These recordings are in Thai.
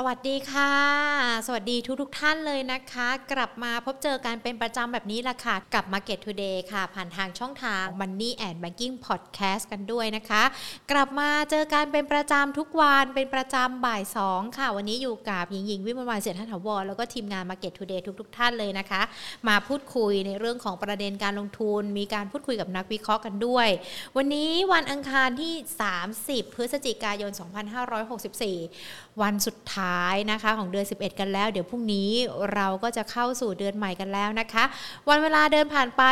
สวัสดีค่ะ สวัสดีทุกทุกท่านเลยนะคะ กลับมาพบเจอกันเป็นประจำแบบนี้ละค่ะ กับ Market Today ค่ะ ผ่านทางช่องทาง Money and Banking Podcast กันด้วยนะคะ กลับมาเจอกันเป็นประจำทุกวันเป็นประจำบ่าย 2 ค่ะ วันนี้อยู่กับหญิงหญิงวิมลวันเสียทัถาวรแล้วก็ทีมงาน Market Today ทุกทุกท่านเลยนะคะ มาพูดคุยในเรื่องของประเด็นการลงทุน มีการพูดคุยกับนักวิเคราะห์กันด้วย วันนี้วันอังคารที่ 30 พฤศจิกายน 2564 วันสุดท้ายท้ายนะคะของเดือน 11 กันแล้ว เดี๋ยวพรุ่งนี้เราก็จะเข้าสู่เดือนใหม่กันแล้วนะคะ วันเวลาเดินผ่านไป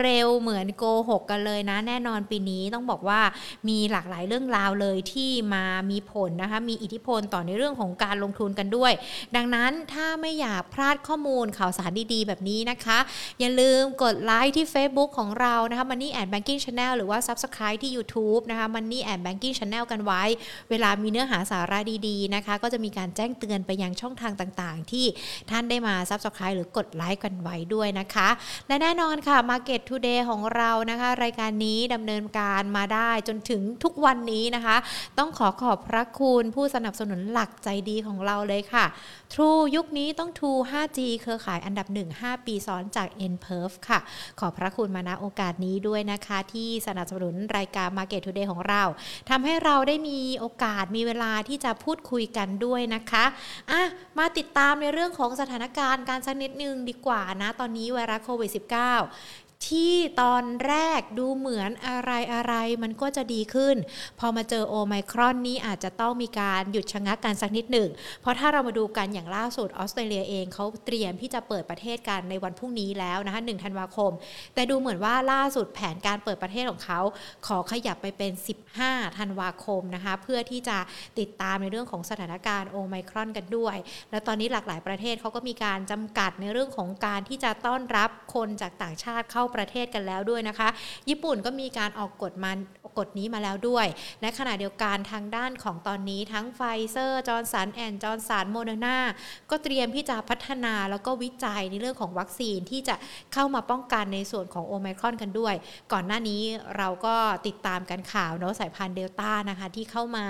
เร็วเหมือนโกหกกันเลยนะ แน่นอนปีนี้ต้องบอกว่ามีหลากหลายเรื่องราวเลยที่มามีผลนะคะ มีอิทธิพลต่อในเรื่องของการลงทุนกันด้วย ดังนั้นถ้าไม่อยากพลาดข้อมูลข่าวสารดีๆ แบบนี้นะคะ อย่าลืมกดไลค์ที่ Facebook ของเรานะคะ Money and Banking Channel หรือว่า Subscribe ที่ YouTube นะคะ Money and Banking Channel กันไว้ เวลามีเนื้อหาสาระดีๆนะคะ ก็จะมีการแจ้ง้งเตือนไปยังช่องทางต่างๆ ที่ท่านได้มา subscribe หรือกดไลค์กันไว้ด้วยนะคะ และแน่นอนค่ะ Market Today ของเรานะคะ รายการนี้ดำเนินการมาได้จนถึงทุกวันนี้นะคะ ต้องขอขอบพระคุณผู้สนับสนุนหลักใจดีของเราเลยค่ะ True ยุคนี้ต้อง True 5G เครือข่ายอันดับ 1 5 ปีซ้อนจาก n p e r f ค่ะ ขอบพระคุณมาณโอกาสนี้ด้วยนะคะ ที่สนับสนุนรายการ Market Today ของเราทำให้เราได้มีโอกาสมีเวลาที่จะพูดคุยกันด้วยนะคะอะมาติดตามในเรื่องของสถานการณ์การสักนิดนึงดีกว่านะ ตอนนี้ไวรัสโควิด -19 ที่ตอนแรกดูเหมือนอะไรอะไรมันก็จะดีขึ้น พอมาเจอโอไมครอนนี้อาจจะต้องมีการหยุดชะงักกันสักนิดหนึ่ง เพราะถ้าเรามาดูกันอย่างล่าสุดออสเตรเลียเองเขาเตรียมที่จะเปิดประเทศกันในวันพรุ่งนี้แล้วนะคะหนึ่งธันวาคม แต่ดูเหมือนว่าล่าสุดแผนการเปิดประเทศของเขา ขอขยับไปเป็น 15 ธันวาคมนะคะ เพื่อที่จะติดตามในเรื่องของสถานการณ์โอไมครอนกันด้วย แล้วตอนนี้หลากหลายประเทศเขาก็มีการจำกัดในเรื่องของการที่จะต้อนรับคนจากต่างชาติเข้าประเทศกันแล้วด้วยนะคะ ญี่ปุ่นก็มีการออกกฎมากฎนี้มาแล้วด้วยและขณะเดียวกันทางด้านของตอนนี้ทั้งไฟเซอร์จอร์นสันแอนด์จอร์นสันโมเดอร์นาก็เตรียมที่จะพัฒนาแล้วก็วิจัยในเรื่องของวัคซีนที่จะเข้ามาป้องกันในส่วนของโอไมครอนกันด้วย ก่อนหน้านี้เราก็ติดตามกันข่าวเนาะสายพันธุ์เดลต้านะคะที่เข้ามา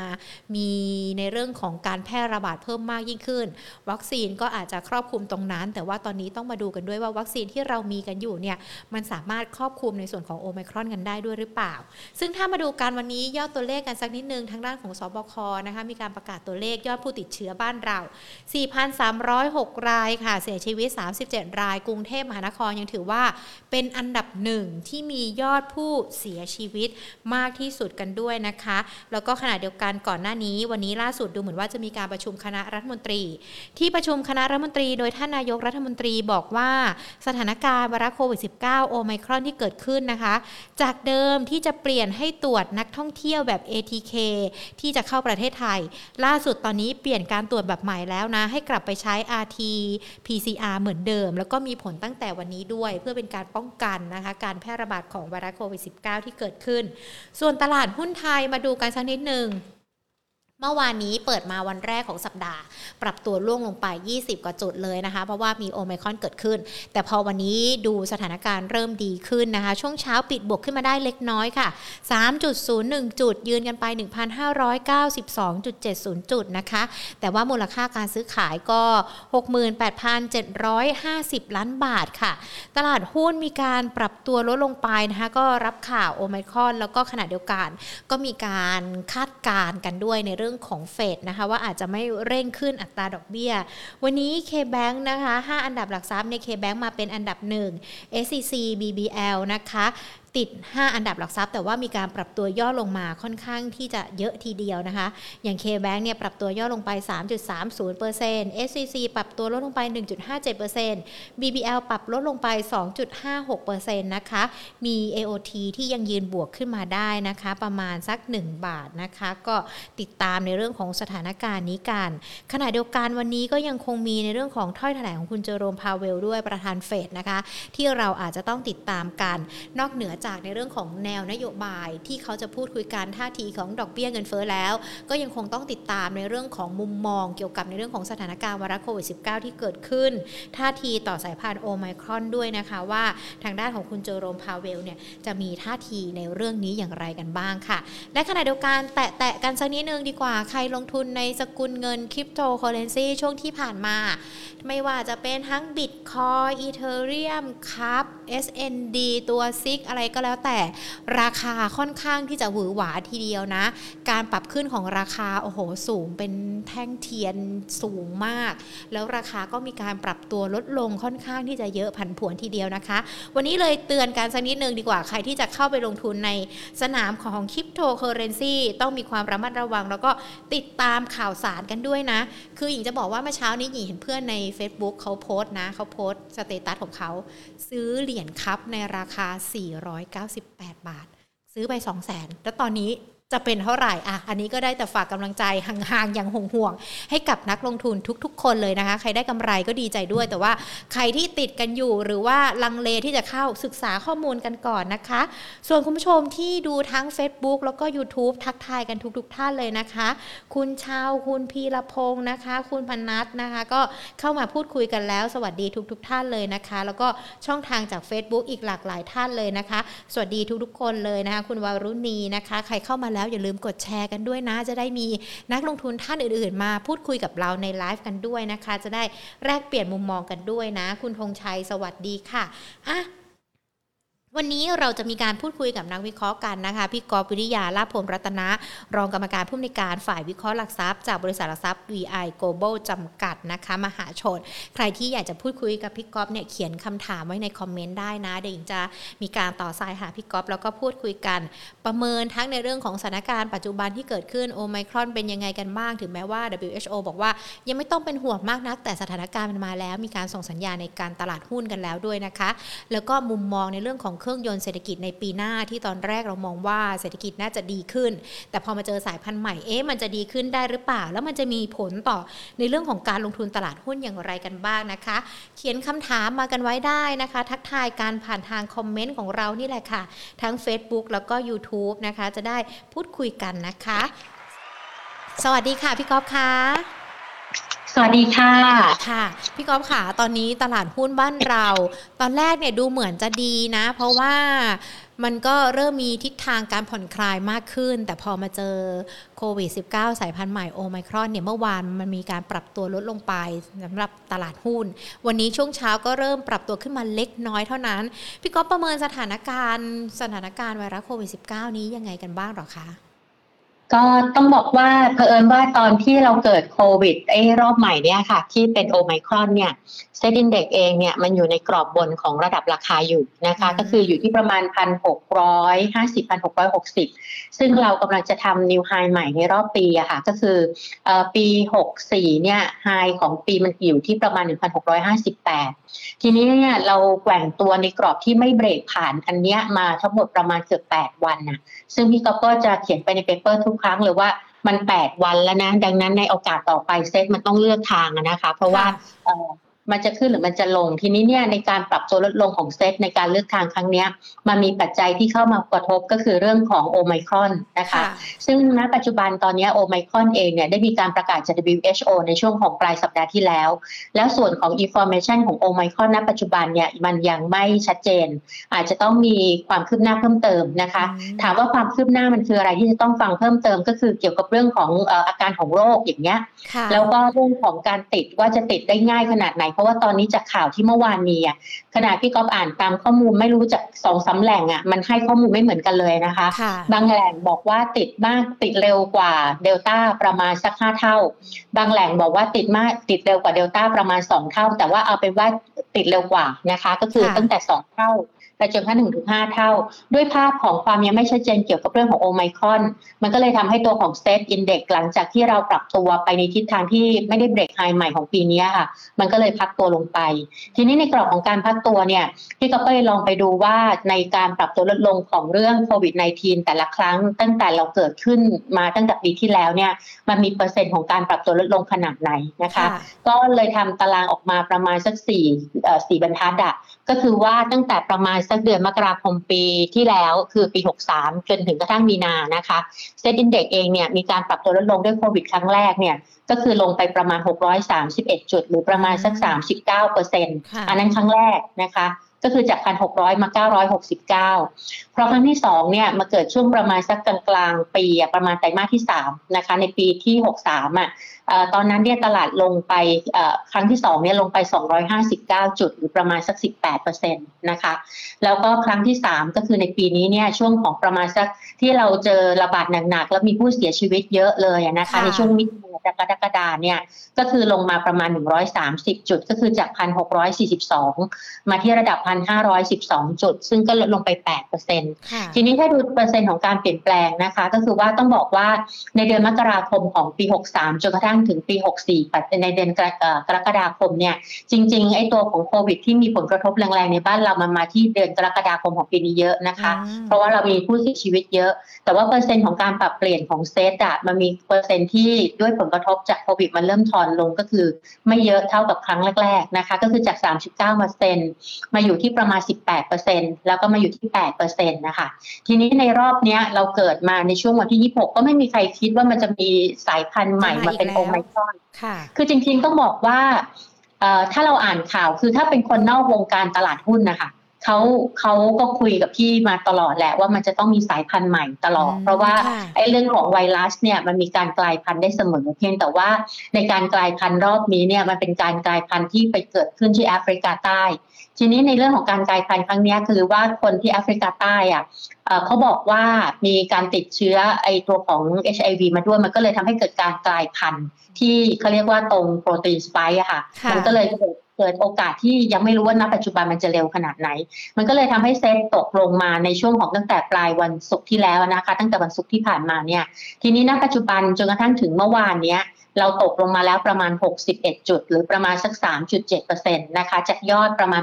มีในเรื่องของการแพร่ระบาดเพิ่มมากยิ่งขึ้น วัคซีนก็อาจจะครอบคลุมตรงนั้น แต่ว่าตอนนี้ต้องมาดูกันด้วยว่าวัคซีนที่เรามีกันอยู่เนี่ยมันสามารถครอบคลุมในส่วนของโอไมครอนกันได้ด้วยหรือเปล่า ซึ่งถ้ามาดูการวันนี้ยอดตัวเลขกันสักนิดนึงทางด้านของสบคนะคะมีการประกาศตัวเลขยอดผู้ติดเชื้อบ้านเรา 4,306 รายค่ะเสียชีวิต 37 ราย กรุงเทพมหานครยังถือว่าเป็นอันดับหนึ่งที่มียอดผู้เสียชีวิตมากที่สุดกันด้วยนะคะ แล้วก็ขณะเดียวกันก่อนหน้านี้ วันนี้ล่าสุดดูเหมือนว่าจะมีการประชุมคณะรัฐมนตรี ที่ประชุมคณะรัฐมนตรี โดยท่านนายกรัฐมนตรีบอกว่าสถานการณ์วรัสโควิด -19 โอไมครอนที่เกิดขึ้นนะคะ จากเดิมที่จะเปลี่ยนให้ตรวจนักท่องเที่ยวแบบ ATK ที่จะเข้าประเทศไทย ล่าสุดตอนนี้เปลี่ยนการตรวจแบบใหม่แล้วนะ ให้กลับไปใช้ RT PCR เหมือนเดิม แล้วก็มีผลตั้งแต่วันนี้ด้วย เพื่อเป็นการป้องกันนะคะ การแพร่ระบาดของไวรัสโควิด -19 ที่เกิดขึ้น ส่วนตลาดหุ้นไทยมาดูกันสักนิดหนึ่ง เมื่อวานนี้เปิดมาวันแรกของสัปดาห์ ปรับตัวล่วงลงไป 20 กว่าจุดเลยนะคะ เพราะว่ามีโอไมคอนเกิดขึ้น แต่พอวันนี้ดูสถานการณ์เริ่มดีขึ้นนะคะ ช่วงเช้าปิดบวกขึ้นมาได้เล็กน้อยค่ะ 3.01 จุด ยืนกันไป 1,592.70 จุดนะคะ แต่ว่ามูลค่าการซื้อขายก็ 68,750 ล้านบาทค่ะ ตลาดหุ้นมีการปรับตัวลดลงไปนะคะ ก็รับข่าวโอไมคอนแล้วก็ขณะเดียวกัน ก็มีการคาดการณ์กันด้วยในเรื่องรื่องของเฟดนะคะว่าอาจจะไม่เร่งขึ้นอัตราดอกเบี้ย วันนี้ K-Bank นะคะ 5 อันดับหลักทรัพย์ใน K-Bank มาเป็นอันดับ 1 SCC BBL นะคะ ติด 5 อันดับหลักทรัพย์ แต่ว่ามีการปรับตัวย่อลงมาค่อนข้างที่จะเยอะทีเดียวนะคะ อย่าง K-Bank เนี่ยปรับตัวย่อลงไป 3.30% SCC ปรับตัวลดลงไป 1.57% BBL ปรับลดลงไป 2.56%นะคะ มี AOT ที่ยังยืนบวกขึ้นมาได้นะคะ ประมาณสัก 1 บาทนะคะ ก็ติดตามในเรื่องของสถานการณ์นี้กัน ขณะเดียวกันวันนี้ก็ยังคงมีในเรื่องของถ้อยแถลงของคุณเจอโรมพาเวลด้วยประธานเฟดนะคะ ที่เราอาจจะต้องติดตามกันนอกเหนือจากในเรื่องของแนวนโยบายที่เขาจะพูดคุยกันท่าทีของดอกเบี้ยเงินเฟ้อแล้ว ก็ยังคงต้องติดตามในเรื่องของมุมมองเกี่ยวกับในเรื่องของสถานการณ์วาระโควิด -19 ที่เกิดขึ้น ท่าทีต่อสายพันธุ์โอไมครอนด้วยนะคะว่าทางด้านของคุณเจอโรมพาเวลเนี่ยจะมีท่าทีในเรื่องนี้อย่างไรกันบ้างค่ะ และขณะเดียวกันแตะๆกันสักนิดนึงดีกว่า ใครลงทุนในสกุลเงินคริปโตเคอเรนซีช่วงที่ผ่านมา ไม่ว่าจะเป็นทั้งบิตคอยอีเทอเรียมคัพ SND ตัวซิกอะไรก็แล้วแต่ราคาค่อนข้างที่จะหวือหวาทีเดียวนะ การปรับขึ้นของราคาโอ้โหสูงเป็นแท่งเทียนสูงมาก แล้วราคาก็มีการปรับตัวลดลงค่อนข้างที่จะเยอะผันผวนทีเดียวนะคะ วันนี้เลยเตือนการสักนิดนึงดีกว่าใครที่จะเข้าไปลงทุนในสนามของคริปโตเคอร์เรนซีต้องมีความระมัดระวัง แล้วก็ติดตามข่าวสารกันด้วยนะ คือหญิงจะบอกว่าเมื่อเช้านี้หญิงเห็นเพื่อนใน Facebook เขาโพสต์นะเขาโพสต์สเตตัสของเขาซื้อเหรียญียญคับในราคา 498 บาท ซื้อไป 2 0 0 0 0 0แล้วตอนนี้ จะเป็นเท่าไหร่อะอันนี้ก็ได้แต่ฝากกำลังใจห่างๆอย่างห่วงๆให้กับนักลงทุนทุก ๆ คนเลยนะคะ ใครได้กำไรก็ดีใจด้วย แต่ว่าใครที่ติดกันอยู่หรือว่าลังเลที่จะเข้าศึกษาข้อมูลกันก่อนนะคะ ส่วนคุณผู้ชมที่ดูทั้ง Facebook แล้วก็ YouTube ทักทายกันทุกๆท่านเลยนะคะ คุณชาวคุณพีรพงศ์นะคะ คุณพนัทนะคะ ก็เข้ามาพูดคุยกันแล้ว สวัสดีทุกๆท่านเลยนะคะ แล้วก็ช่องทางจาก Facebook อีกหลากหลายท่านเลยนะคะ สวัสดีทุกๆ คนเลยนะคะ คุณวารุณีนะคะ ใครเข้ามาแล้วอย่าลืมกดแชร์กันด้วยนะ จะได้มีนักลงทุนท่านอื่นๆ มาพูดคุยกับเราในไลฟ์กันด้วยนะคะ จะได้แลกเปลี่ยนมุมมองกันด้วยนะ คุณธงชัยสวัสดีค่ะอะ วันนี้เราจะมีการพูดคุยกับนักวิเคราะห์กันนะคะพี่กอฟวิริยาลาภพลรัตนะ รองกรรมการผู้อำนวยการฝ่ายวิเคราะห์หลักทรัพย์จากบริษัทหลักทรัพย์ VI Global จำกัดนะคะ มหาชน ใครที่อยากจะพูดคุยกับพี่กอฟเนี่ยเขียนคำถามไว้ในคอมเมนต์ได้นะ เดี๋ยวหญิงจะมีการต่อสายหาพี่กอฟแล้วก็พูดคุยกัน ประเมินทั้งในเรื่องของสถานการณ์ปัจจุบันที่เกิดขึ้นโอไมครอนเป็นยังไงกันบ้างถึงแม้ว่า WHO บอกว่ายังไม่ต้องเป็นห่วงมากนัก แต่สถานการณ์มันมาแล้ว มีการส่งสัญญาณในการตลาดหุ้นกันแล้วด้วยนะคะ แล้วก็มุมมองในเรื่องของเครื่องยนต์เศรษฐกิจในปีหน้าที่ตอนแรกเรามองว่าเศรษฐกิจน่าจะดีขึ้น แต่พอมาเจอสายพันธุ์ใหม่เอ๊ะมันจะดีขึ้นได้หรือเปล่า แล้วมันจะมีผลต่อในเรื่องของการลงทุนตลาดหุ้นอย่างไรกันบ้างนะคะ เขียนคำถามมากันไว้ได้นะคะ ทักทายการผ่านทางคอมเมนต์ของเรานี่แหละค่ะ ทั้ง Facebook แล้วก็ YouTube นะคะ จะได้พูดคุยกันนะคะ สวัสดีค่ะพี่ก๊อฟค่ะ สวัสดีค่ะ ค่ะ พี่ก๊อฟค่ะ ตอนนี้ตลาดหุ้นบ้านเรา ตอนแรกเนี่ยดูเหมือนจะดีนะ เพราะว่ามันก็เริ่มมีทิศทางการผ่อนคลายมากขึ้น แต่พอมาเจอโควิด -19 สายพันธุ์ใหม่โอไมครอนเนี่ยเมื่อวานมันมีการปรับตัวลดลงไปสำหรับตลาดหุ้น วันนี้ช่วงเช้าก็เริ่มปรับตัวขึ้นมาเล็กน้อยเท่านั้น พี่ก๊อฟประเมินสถานการณ์ สถานการณ์ไวรัสโควิด -19 นี้ยังไงกันบ้างหรอคะ ก็ต้องบอกว่าเผอิญว่าตอนที่เราเกิดโควิดไอ้รอบใหม่เนี่ยค่ะ ที่เป็นโอไมครอนเนี่ยเซตอินเด็กเองเนี่ยมันอยู่ในกรอบบนของระดับราคาอยู่นะคะ ก็คืออยู่ที่ประมาณ 1,650 1,660 ซึ่งเรากำลังจะทำนิวไฮใหม่ในรอบปีอะค่ะ ก็คือปี 64 เนี่ยไฮของปีมันอยู่ที่ประมาณ 1,658 ทีนี้เนี่ยเราแกว่งตัวในกรอบที่ไม่เบรกผ่านอันเนี้ยมาทั้งหมดประมาณเกือบ 8 วันนะซึ่งพี่ก๊อฟก็จะเขียนไปใน paper ทุกครั้งเลยว่ามัน 8 วันแล้วนะ ดังนั้นในโอกาสต่อไปเซตมันต้องเลือกทางนะคะ เพราะว่า มันจะขึ้นหรือมันจะลง ทีนี้เนี่ยในการปรับตัวลดลงของเซตในการเลือกทางครั้งนี้มันมีปัจจัยที่เข้ามากระทบก็คือเรื่องของโอไมครอนนะคะซึ่งณปัจจุบันตอนนี้โอไมครอนเองเนี่ยได้มีการประกาศจาก WHO ในช่วงของปลายสัปดาห์ที่แล้ว แล้วส่วนของ information ของโอไมครอนณปัจจุบันเนี่ยมันยังไม่ชัดเจน อาจจะต้องมีความคืบหน้าเพิ่มเติมนะคะ ถามว่าความคืบหน้ามันคืออะไรที่จะต้องฟังเพิ่มเติมก็คือเกี่ยวกับเรื่องของอาการของโรคอย่างเงี้ยแล้วก็เรื่องของการติดว่าจะติดได้ง่ายขนาดไหนเพราะว่าตอนนี้จากข่าวที่เมื่อวานมีอะขณะพี่ก๊อฟอ่านตามข้อมูลไม่รู้จากสองสาแหล่งอะมันให้ข้อมูลไม่เหมือนกันเลยนะคะ บางแหล่งบอกว่าติดมากติดเร็วกว่าเดลต้าประมาณสักห้าเท่า บางแหล่งบอกว่าติดมากติดเร็วกว่าเดลต้าประมาณสองเท่า แต่ว่าเอาเป็นว่าติดเร็วกว่านะคะ ก็คือตั้งแต่สองเท่าแต่จนแค่หนึ่งถึงห้าเท่า ด้วยภาพของความยังไม่ชัดเจนเกี่ยวกับเรื่องของโอไมครอน มันก็เลยทำให้ตัวของ SET Index หลังจากที่เราปรับตัวไปในทิศทางที่ไม่ได้ break high ใหม่ของปีนี้ค่ะ มันก็เลยพักตัวลงไป ทีนี้ในกรอบของการพักตัวเนี่ยพี่ก็ไปลองไปดูว่าในการปรับตัวลดลงของเรื่องโควิด -19 แต่ละครั้ง ตั้งแต่เราเกิดขึ้นมาตั้งแต่ปีที่แล้วเนี่ยมันมีเปอร์เซ็นต์ของการปรับตัวลดลงขนาดไหนนะคะ ก็เลยทำตารางออกมาประมาณสักสี่สี่บรรทัดอะก็คือว่าตั้งแต่ประมาณสักเดือนมกราคมปีที่แล้วคือปี 63 จนถึงกระทั่งมีนานะคะเซ็ตอินเด็กเองเนี่ยมีการปรับตัวลดลงด้วยโควิดครั้งแรกเนี่ยก็คือลงไปประมาณ 631 จุด หรือประมาณสัก 39เปอร์เซ็นต์อันนั้นครั้งแรกนะคะก็คือจาก 1,600 มา 969 เพราะครั้งที่ 2 เนี่ย มาเกิดช่วงประมาณสักกลางกลางปี ประมาณไตรมาสที่ 3 นะคะ ในปีที่ 63 อะตอนนั้นเนี่ยตลาดลงไปครั้งที่2เนี่ยลงไป 259 จุดหรือประมาณสัก 18%นะคะ แล้วก็ครั้งที่ 3 ก็คือในปีนี้เนี่ยช่วงของประมาณสักที่เราเจอระบาดหนักๆ แล้วมีผู้เสียชีวิตเยอะเลยนะคะในช่วงมิถุนายนกรกฎาเนี่ยก็คือลงมาประมาณ 130 จุด ก็คือจาก 1,642 มาที่ระดับ 1,512 จุด ซึ่งก็ลดลงไป 8%ทีนี้ถ้าดูเปอร์เซ็นต์ของการเปลี่ยนแปลงนะคะ ก็คือว่าต้องบอกว่าในเดือนมกราคมของปี 63 จนกระทั่งถึงปี 64 ในเดือนกรกฎาคมเนี่ยจริง ๆ ไอ้ตัวของโควิด ที่มีผลกระทบแรงๆในบ้านเรามันมาที่เดือนกรกฎาคมของปีนี้เยอะนะคะ เพราะว่าเรามีผู้เสียชีวิตเยอะ แต่ว่าเปอร์เซ็นต์ของการปรับเปลี่ยนของเซตอะมันมีเปอร์เซ็นต์ที่ด้วยผลกระทบจากโควิดมันเริ่มถอนลงก็คือ ไม่เยอะเท่ากับครั้งแรกๆนะคะก็คือจาก 39เปอร์เซ็นต์มาอยู่ที่ประมาณ 18เปอร์เซ็นต์แล้วก็มาอยู่ที่8เปอร์เซ็นต์นะคะทีนี้ในรอบนี้เราเกิดมาในช่วงวันที่ 26 ก็ไม่มีใครคิดว่ามันจะมีสายพันธุ์ใหม่มาเป็นโอไมครอนคือจริงๆต้องบอกว่าถ้าเราอ่านข่าวคือถ้าเป็นคนนอกวงการตลาดหุ้นนะคะเขาเขาก็คุยกับพี่มาตลอดแหละว่ามันจะต้องมีสายพันธุ์ใหม่ตลอด เพราะว่าไอ้เรื่องของไวรัสเนี่ยมันมีการกลายพันธุ์ได้เสมอเพียงแต่ว่าในการกลายพันธุ์รอบนี้เนี่ยมันเป็นการกลายพันธุ์ที่ไปเกิดขึ้นที่แอฟริกาใต้ ทีนี้ในเรื่องของการกลายพันธุ์ครั้งนี้คือว่าคนที่แอฟริกาใต้อะเขาบอกว่ามีการติดเชื้อไอตัวของ HIV มาด้วยมันก็เลยทำให้เกิดการกลายพันธุ์ที่เขาเรียกว่าตรงโปรตีนสไปค์อะค่ะ มันก็เลยเกิดเกิดโอกาสที่ยังไม่รู้ว่าณปัจจุบันมันจะเร็วขนาดไหน มันก็เลยทำให้เซ็ตตกลงมาในช่วงของตั้งแต่ปลายวันศุกร์ที่แล้วนะคะ ตั้งแต่วันศุกร์ที่ผ่านมาเนี่ย ทีนี้ณปัจจุบันจนกระทั่งถึงเมื่อวานเนี้ย เราตกลงมาแล้วประมาณ 61 จุด หรือประมาณสัก 3.7%นะคะจากยอดประมาณ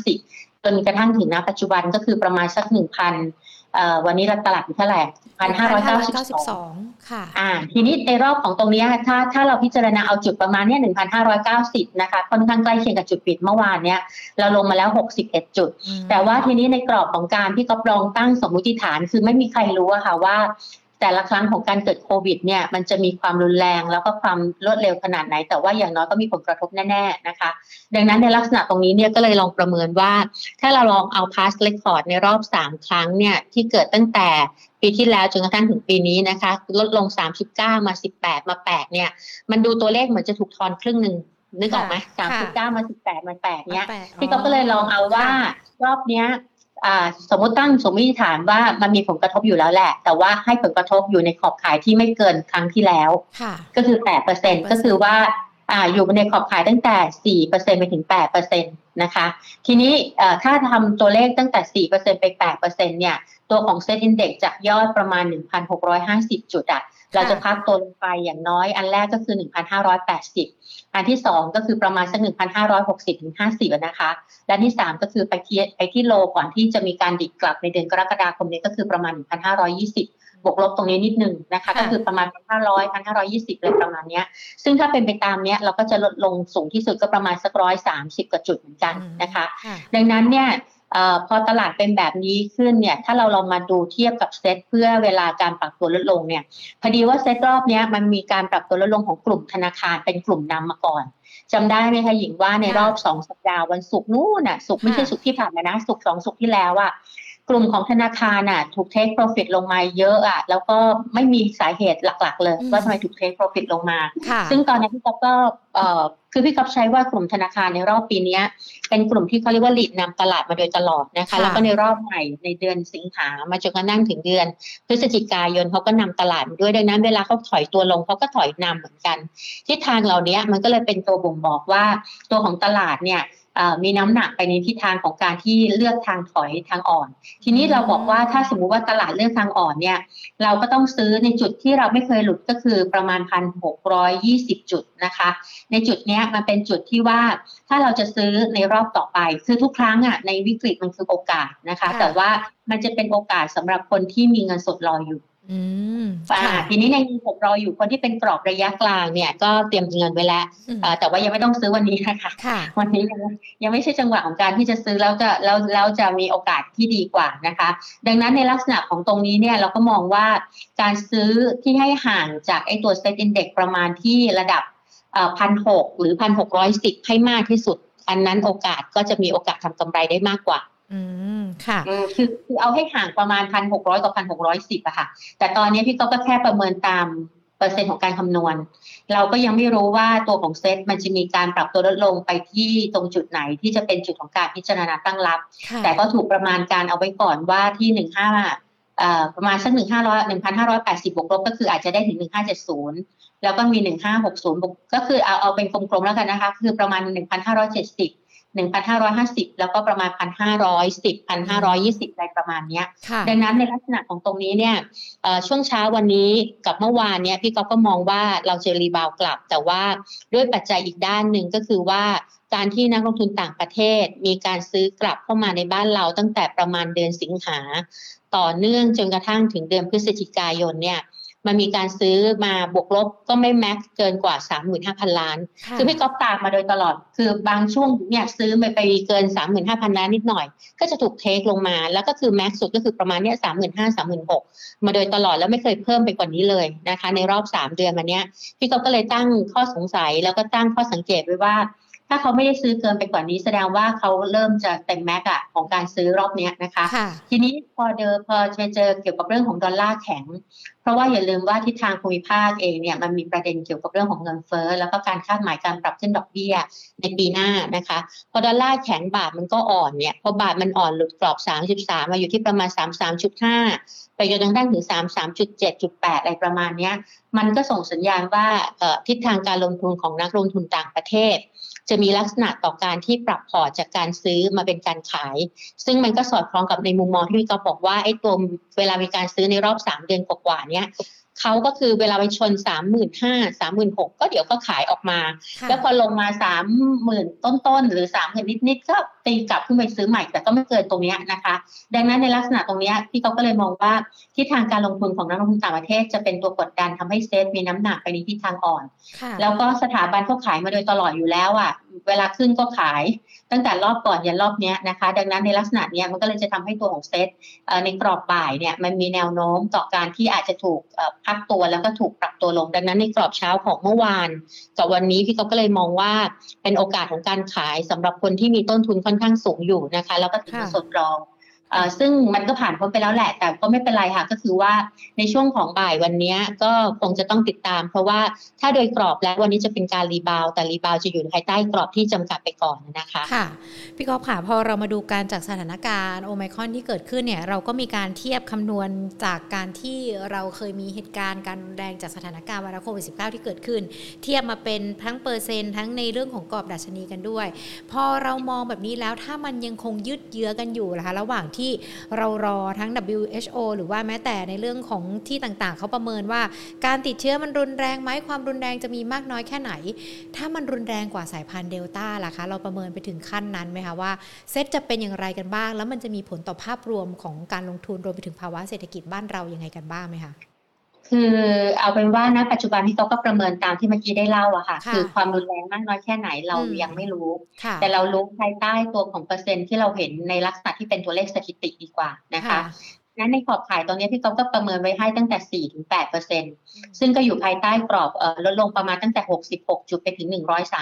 1,650 จนกระทั่งถึงณปัจจุบันก็คือประมาณสัก 1,000 วันนี้เราตลาดอยู่เท่าไหร่พันห้าร้อยเก้าสิบสองค่ะอ่าทีนี้ในรอบของตรงนี้ถ้าถ้าเราพิจารณาเอาจุดประมาณเนี้ยหนึ่งพันห้าร้อยเก้าสิบนะคะ ค่อนข้างใกล้เคียงกับจุดปิดเมื่อวานเนี้ยเราลงมาแล้วหกสิบเอ็ดจุด แต่ว่าทีนี้ในกรอบของการที่กบลองตั้งสมมุติฐาน คือไม่มีใครรู้อะค่ะว่า แต่ละครั้งของการเกิดโควิดเนี่ยมันจะมีความรุนแรงแล้วก็ความรวดเร็วขนาดไหน แต่ว่าอย่างน้อยก็มีผลกระทบแน่ๆนะคะ ดังนั้นในลักษณะตรงนี้เนี่ยก็เลยลองประเมินว่า ถ้าเราลองเอา past record ในรอบ 3 ครั้งเนี่ยที่เกิดตั้งแต่ปีที่แล้วจนกระทั่งถึงปีนี้นะคะลดลง 39 มา 18 มา 8 เนี่ย มันดูตัวเลขเหมือนจะถูกทอนครึ่งหนึ่งนึกออกไหมสามสิบเก้ามาสิบแปดมาแปดเนี้ยพี่ก็เลยลองเอาว่ารอบเนี้ย สมมติตั้งสมมติฐานว่ามันมีผลกระทบอยู่แล้วแหละ แต่ว่าให้ผลกระทบอยู่ในขอบข่ายที่ไม่เกินครั้งที่แล้ว ก็คือแปดเปอร์เซ็นต์ก็คือว่าอ่าอยู่ในขอบข่ายตั้งแต่สี่เปอร์เซ็นต์ไปถึงแปดเปอร์เซ็นตนะคะ ทีนี้ถ้าทำตัวเลขตั้งแต่สี่เปอร์เซ็นต์ไปแปดเปอร์เซ็นต์เนี่ย ตัวของ SET Index จากยอดประมาณหนึ่งพันหกร้อยห้าสิบจุดอะ เราจะพักตัวลงไปอย่างน้อยอันแรกก็คือ 1,580 อันที่ 2 ก็คือประมาณสัก 1,560 ถึง 50 นะคะ และที่ 3 ก็คือไปที่ไปที่โลก่อนที่จะมีการดิดกลับในเดือนกรกฎาคมนี้ก็คือประมาณ 1,520 บวกลบตรงนี้นิดนึงนะคะ ก็คือประมาณ 1,500 1,520เลยประมาณนี้ซึ่งถ้าเป็นไปตามนี้เราก็จะลดลงสูงที่สุดก็ประมาณสักร้อยสามสิบกว่าจุดเหมือนกันนะคะ ดังนั้นเนี่ย พอตลาดเป็นแบบนี้ขึ้นเนี่ย ถ้าเราลองมาดูเทียบกับเซตเพื่อเวลาการปรับตัวลดลงเนี่ย พอดีว่าเซตรอบนี้มันมีการปรับตัวลดลงของกลุ่มธนาคารเป็นกลุ่มนำมาก่อนจำได้ไหมคะหญิงว่าในรอบสองสัปดาห์วันศุกร์นู้นน่ะศุกร์ไม่ใช่ศุกร์ที่ผ่านมานะศุกร์สองศุกร์ที่แล้วอะ กลุ่มของธนาคารน่ะถูกเทคโปรฟิตลงมาเยอะอะแล้วก็ไม่มีสาเหตุหลัก ๆ เลยว่าทำไมถูกเทคโปรฟิตลงมา ซึ่งตอนนี้พี่ก๊อฟก็เอ่อคือพี่ก๊อฟใช้ว่ากลุ่มธนาคารในรอบปีนี้เป็นกลุ่มที่เขาเรียกว่าหลีดนำตลาดมาโดยตลอดนะคะ แล้วก็ในรอบใหม่ในเดือนสิงหามาจนกระทั่งถึงเดือน พฤศจิกายนเขาก็นำตลาดมาด้วยดังนั้นเวลาเขาถอยตัวลงเขาก็ถอยนำเหมือนกันทิศทางเหล่านี้มันก็เลยเป็นตัวบ่งบอกว่าตัวของตลาดเนี่ย มีน้ำหนักไปในทิศทางของการที่เลือกทางถอยทางอ่อน ทีนี้เราบอกว่าถ้าสมมุติว่าตลาดเลือกทางอ่อนเนี่ยเราก็ต้องซื้อในจุดที่เราไม่เคยหลุดก็คือประมาณพันหกร้อยยี่สิบจุดนะคะ ในจุดนี้มันเป็นจุดที่ว่าถ้าเราจะซื้อในรอบต่อไป คือทุกครั้งอะในวิกฤตมันคือโอกาสนะคะ แต่ว่ามันจะเป็นโอกาสสำหรับคนที่มีเงินสดรออยู่อืมอ่าค่ะ ทีนี้ในเงินสดรออยู่คนที่เป็นกรอบระยะกลางเนี่ยก็เตรียมเงินไว้แล้วอืมอ่าแต่ว่ายังไม่ต้องซื้อวันนี้นะคะค่ะวันนี้ยังยังไม่ใช่จังหวะของการที่จะซื้อแล้วจะแล้วแล้วจะมีโอกาสที่ดีกว่านะคะ ดังนั้นในลักษณะของตรงนี้เนี่ยเราก็มองว่าการซื้อที่ให้ห่างจากไอ้ตัว Set Index ประมาณที่ระดับพันหกหรือพันหกร้อยสิบให้มากที่สุด อันนั้นโอกาสก็จะมีโอกาสทำกำไรได้มากกว่า อืมค่ะอืมคือคือเอาให้ห่างประมาณพันหกร้อยกับพันหกร้อยสิบอะค่ะ แต่ตอนนี้พี่ก็ก็แค่ประเมินตามเปอร์เซ็นต์ของการคำนวณ เราก็ยังไม่รู้ว่าตัวของเซ็ตมันจะมีการปรับตัวลดลงไปที่ตรงจุดไหนที่จะเป็นจุดของการพิจารณาตั้งรับค่ะแต่ก็ถูกประมาณการเอาไว้ก่อนว่าที่หนึ่งห้าเอ่อประมาณสักหนึ่งห้าร้อยหนึ่งพันห้าร้อยแปดสิบบวกลบก็คืออาจจะได้ถึงหนึ่งห้าเจ็ดศูนย์แล้วก็มีหนึ่งห้าหกศูนย์ก็คือเอาเอาเป็นกลมๆแล้วกันนะคะ คือประมาณหนึ่งพันห้าร้อยเจ็ดสิบ หนึ่งพันห้าร้อยห้าสิบแล้วก็ประมาณพันห้าร้อยสิบพันห้าร้อยยี่สิบอะไรประมาณเนี้ยค่ะดังนั้นในลักษณะของตรงนี้เนี่ยเอ่อช่วงเช้าวันนี้กับเมื่อวานเนี่ยพี่ก๊อฟก็มองว่าเราจะ rebound กลับ แต่ว่าด้วยปัจจัยอีกด้านหนึ่งก็คือว่าการที่นักลงทุนต่างประเทศ มีการซื้อกลับเข้ามาในบ้านเราตั้งแต่ประมาณเดือนสิงหา ต่อเนื่องจนกระทั่งถึงเดือนพฤศจิกายนเนี่ย มันมีการซื้อมาบวกลบก็ไม่ max เกินกว่า 35,000 ล้านค่ะคือพี่ก๊อฟตามมาโดยตลอด คือบางช่วงเนี่ยซื้อไปไปเกิน 35,000 ล้านนิดหน่อย ก็จะถูกเทคลงมา แล้วก็คือแม็กซ์สุดก็คือประมาณเนี้ย35,000 36,000มาโดยตลอดแล้วไม่เคยเพิ่มไปกว่านี้เลยนะคะ ในรอบ 3 เดือนมาเนี้ยพี่ก๊อฟก็เลยตั้งข้อสงสัยแล้วก็ตั้งข้อสังเกตไว้ว่า ถ้าเขาไม่ได้ซื้อเกินไปกว่านี้แสดงว่าเขาเริ่มจะเต็มแม็กซ์อะของการซื้อรอบเนี้ยนะคะค่ะทีนี้พอเดอพอไปเจอเกี่ยวกับเรื่องของดอลลาร์แข็ง เพราะว่าอย่าลืมว่าทิศทางภูมิภาคเองเนี่ยมันมีประเด็นเกี่ยวกับเรื่องของเงินเฟ้อแล้วก็การคาดหมายการปรับขึ้นดอกเบี้ยในปีหน้านะคะ พอดอลลาร์แข็งบาทมันก็อ่อนเนี่ยพอบาทมันอ่อนหลุดกรอบ 33 มาอยู่ที่ประมาณ 33.5 ไปจนกระทั่งถึง 33.7.8 อะไรประมาณเนี้ยมันก็ส่งสัญญาณว่าเอ่อทิศทางการลงทุนของนักลงทุนต่างประเทศ จะมีลักษณะต่อการที่ปรับพอร์ตจากการซื้อมาเป็นการขาย ซึ่งมันก็สอดคล้องกับในมุมมองที่พี่กอฟบอกว่าไอ้ตัวเวลามีการซื้อในรอบ 3 เดือนกว่าๆเนี้ย เขาก็คือเวลาไปชน35,000 36,000ก็เดี๋ยวก็ขายออกมาค่ะแล้วพอลงมาสามหมื่นต้นๆหรือสามหมื่นนิดๆก็ตีกลับขึ้นไปซื้อใหม่แต่ก็ไม่เกินตรงเนี้ยนะคะ ดังนั้นในลักษณะตรงเนี้ยพี่เขาก็เลยมองว่าทิศทางการลงทุนของนักลงทุนต่างประเทศจะเป็นตัวกดดันทำให้เซฟมีน้ำหนักไปในทิศทางอ่อนค่ะแล้วก็สถาบันก็ขายมาโดยตลอดอยู่แล้วอะ เวลาขึ้นก็ขาย ตั้งแต่รอบก่อนยันรอบนี้นะคะ ดังนั้นในลักษณะนี้มันก็เลยจะทำให้ตัวของเซตในกรอบบ่ายเนี่ยมันมีแนวโน้มต่อการที่อาจจะถูกพักตัวแล้วก็ถูกปรับตัวลง ดังนั้นในกรอบเช้าของเมื่อวานกับวันนี้พี่ก็เลยมองว่าเป็นโอกาสของการขายสำหรับคนที่มีต้นทุนค่อนข้างสูงอยู่นะคะ แล้วก็ถือเงินค่ะสดรอง ซึ่งมันก็ผ่านพ้นไปแล้วแหละ แต่ก็ไม่เป็นไรค่ะ ก็คือว่าในช่วงของบ่ายวันนี้ก็คงจะต้องติดตาม เพราะว่าถ้าโดยกรอบแล้ววันนี้จะเป็นการ rebound แต่ rebound จะอยู่ภายใต้กรอบที่จำกัดไปก่อนนะคะ ค่ะ พี่กอล์ฟค่ะ พอเรามาดูการจากสถานการณ์โอไมครอนที่เกิดขึ้นเนี่ย เราก็มีการเทียบคำนวณจากการที่เราเคยมีเหตุการณ์การแรงจากสถานการณ์ไวรัสโควิด -19 ที่เกิดขึ้น เทียบมาเป็นทั้งเปอร์เซ็นต์ทั้งในเรื่องของกรอบดัชนีกันด้วย พอเรามองแบบนี้แล้วถ้ามันยังคงยืดเยื้อกันอยู่นะคะระหว่างทที่เรารอทั้ง WHO หรือว่าแม้แต่ในเรื่องของที่ต่างๆ เขาประเมินว่า การติดเชื้อมันรุนแรงไหมความรุนแรงจะมีมากน้อยแค่ไหน ถ้ามันรุนแรงกว่าสายพันธุ์เดลต้าล่ะคะ เราประเมินไปถึงขั้นนั้นไหมคะว่าเซตจะเป็นอย่างไรกันบ้าง แล้วมันจะมีผลต่อภาพรวมของการลงทุนรวมไปถึงภาวะเศรษฐกิจบ้านเรายังไงกันบ้างไหมคะ คือเอาเป็นว่าณปัจจุบันที่เขาก็ประเมินตามที่เมื่อกี้ได้เล่าอะค่ะค่ะคือความรุนแรงมากน้อยแค่ไหนเราอืมยังไม่รู้ค่ะแต่เรารู้ภายใต้ตัวของเปอร์เซ็นต์ที่เราเห็นในลักษณะที่เป็นตัวเลขสถิติดีกว่านะคะ นั้นในขอบขายตรงนี้พี่ก๊อฟก็ประเมินไว้ให้ตั้งแต่4ถึง8เปอร์เซ็นต์ซึ่งก็อยู่ภายใต้กรอบเอ่อลดลงประมาณตั้งแต่ 66 จุดไปถึง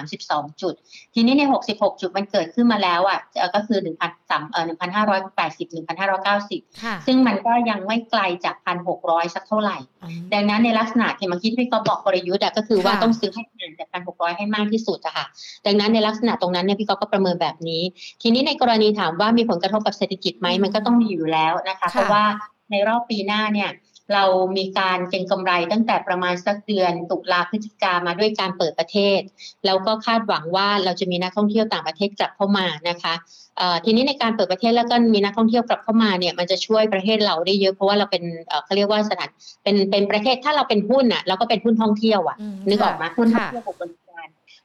132 จุด ทีนี้ใน 66 จุดมันเกิดขึ้นมาแล้วอะเอ่อก็คือ 1,300เอ่อ1,580 1,590ค่ะซึ่งมันก็ยังไม่ไกลจาก 1,600 สักเท่าไหร่อืมดังนั้นในลักษณะที่เมื่อกี้ที่พี่ก๊อฟบอกกลยุทธ์อะก็คือว่าค่ะต้องซื้อให้ห่างจาก1,600 ให้มากที่สุดอะค่ะดังนั้นในลักษณะตรงนั้นเนี่ยพี่ก๊อฟก็ประเมินแบบนี้ ทีนี้ในกรณีถามว่ามีผลกระทบกับเศรษฐกิจไหมอืมมันก็ต้องมีอยู่แล้วนะคะค่ะเพราะว่าในรอบปีหน้าเนี่ยเรามีการเก็งกำไรตั้งแต่ประมาณสักเดือนตุลาพฤศจิกามาด้วยการเปิดประเทศ แล้วก็คาดหวังว่าเราจะมีนักท่องเที่ยวต่างประเทศกลับเข้ามานะคะเอ่อทีนี้ในการเปิดประเทศแล้วก็มีนักท่องเที่ยวกลับเข้ามาเนี่ยมันจะช่วยประเทศเราได้เยอะเพราะว่าเราเป็นเอ่อเขาเรียกว่าสถานเป็นเป็นประเทศถ้าเราเป็นหุ้นอะเราก็เป็นหุ้นท่องเที่ยวอะอืมนึกออกไหมค่ะหุ้นท่องค่ะเที่ยวกับบริการ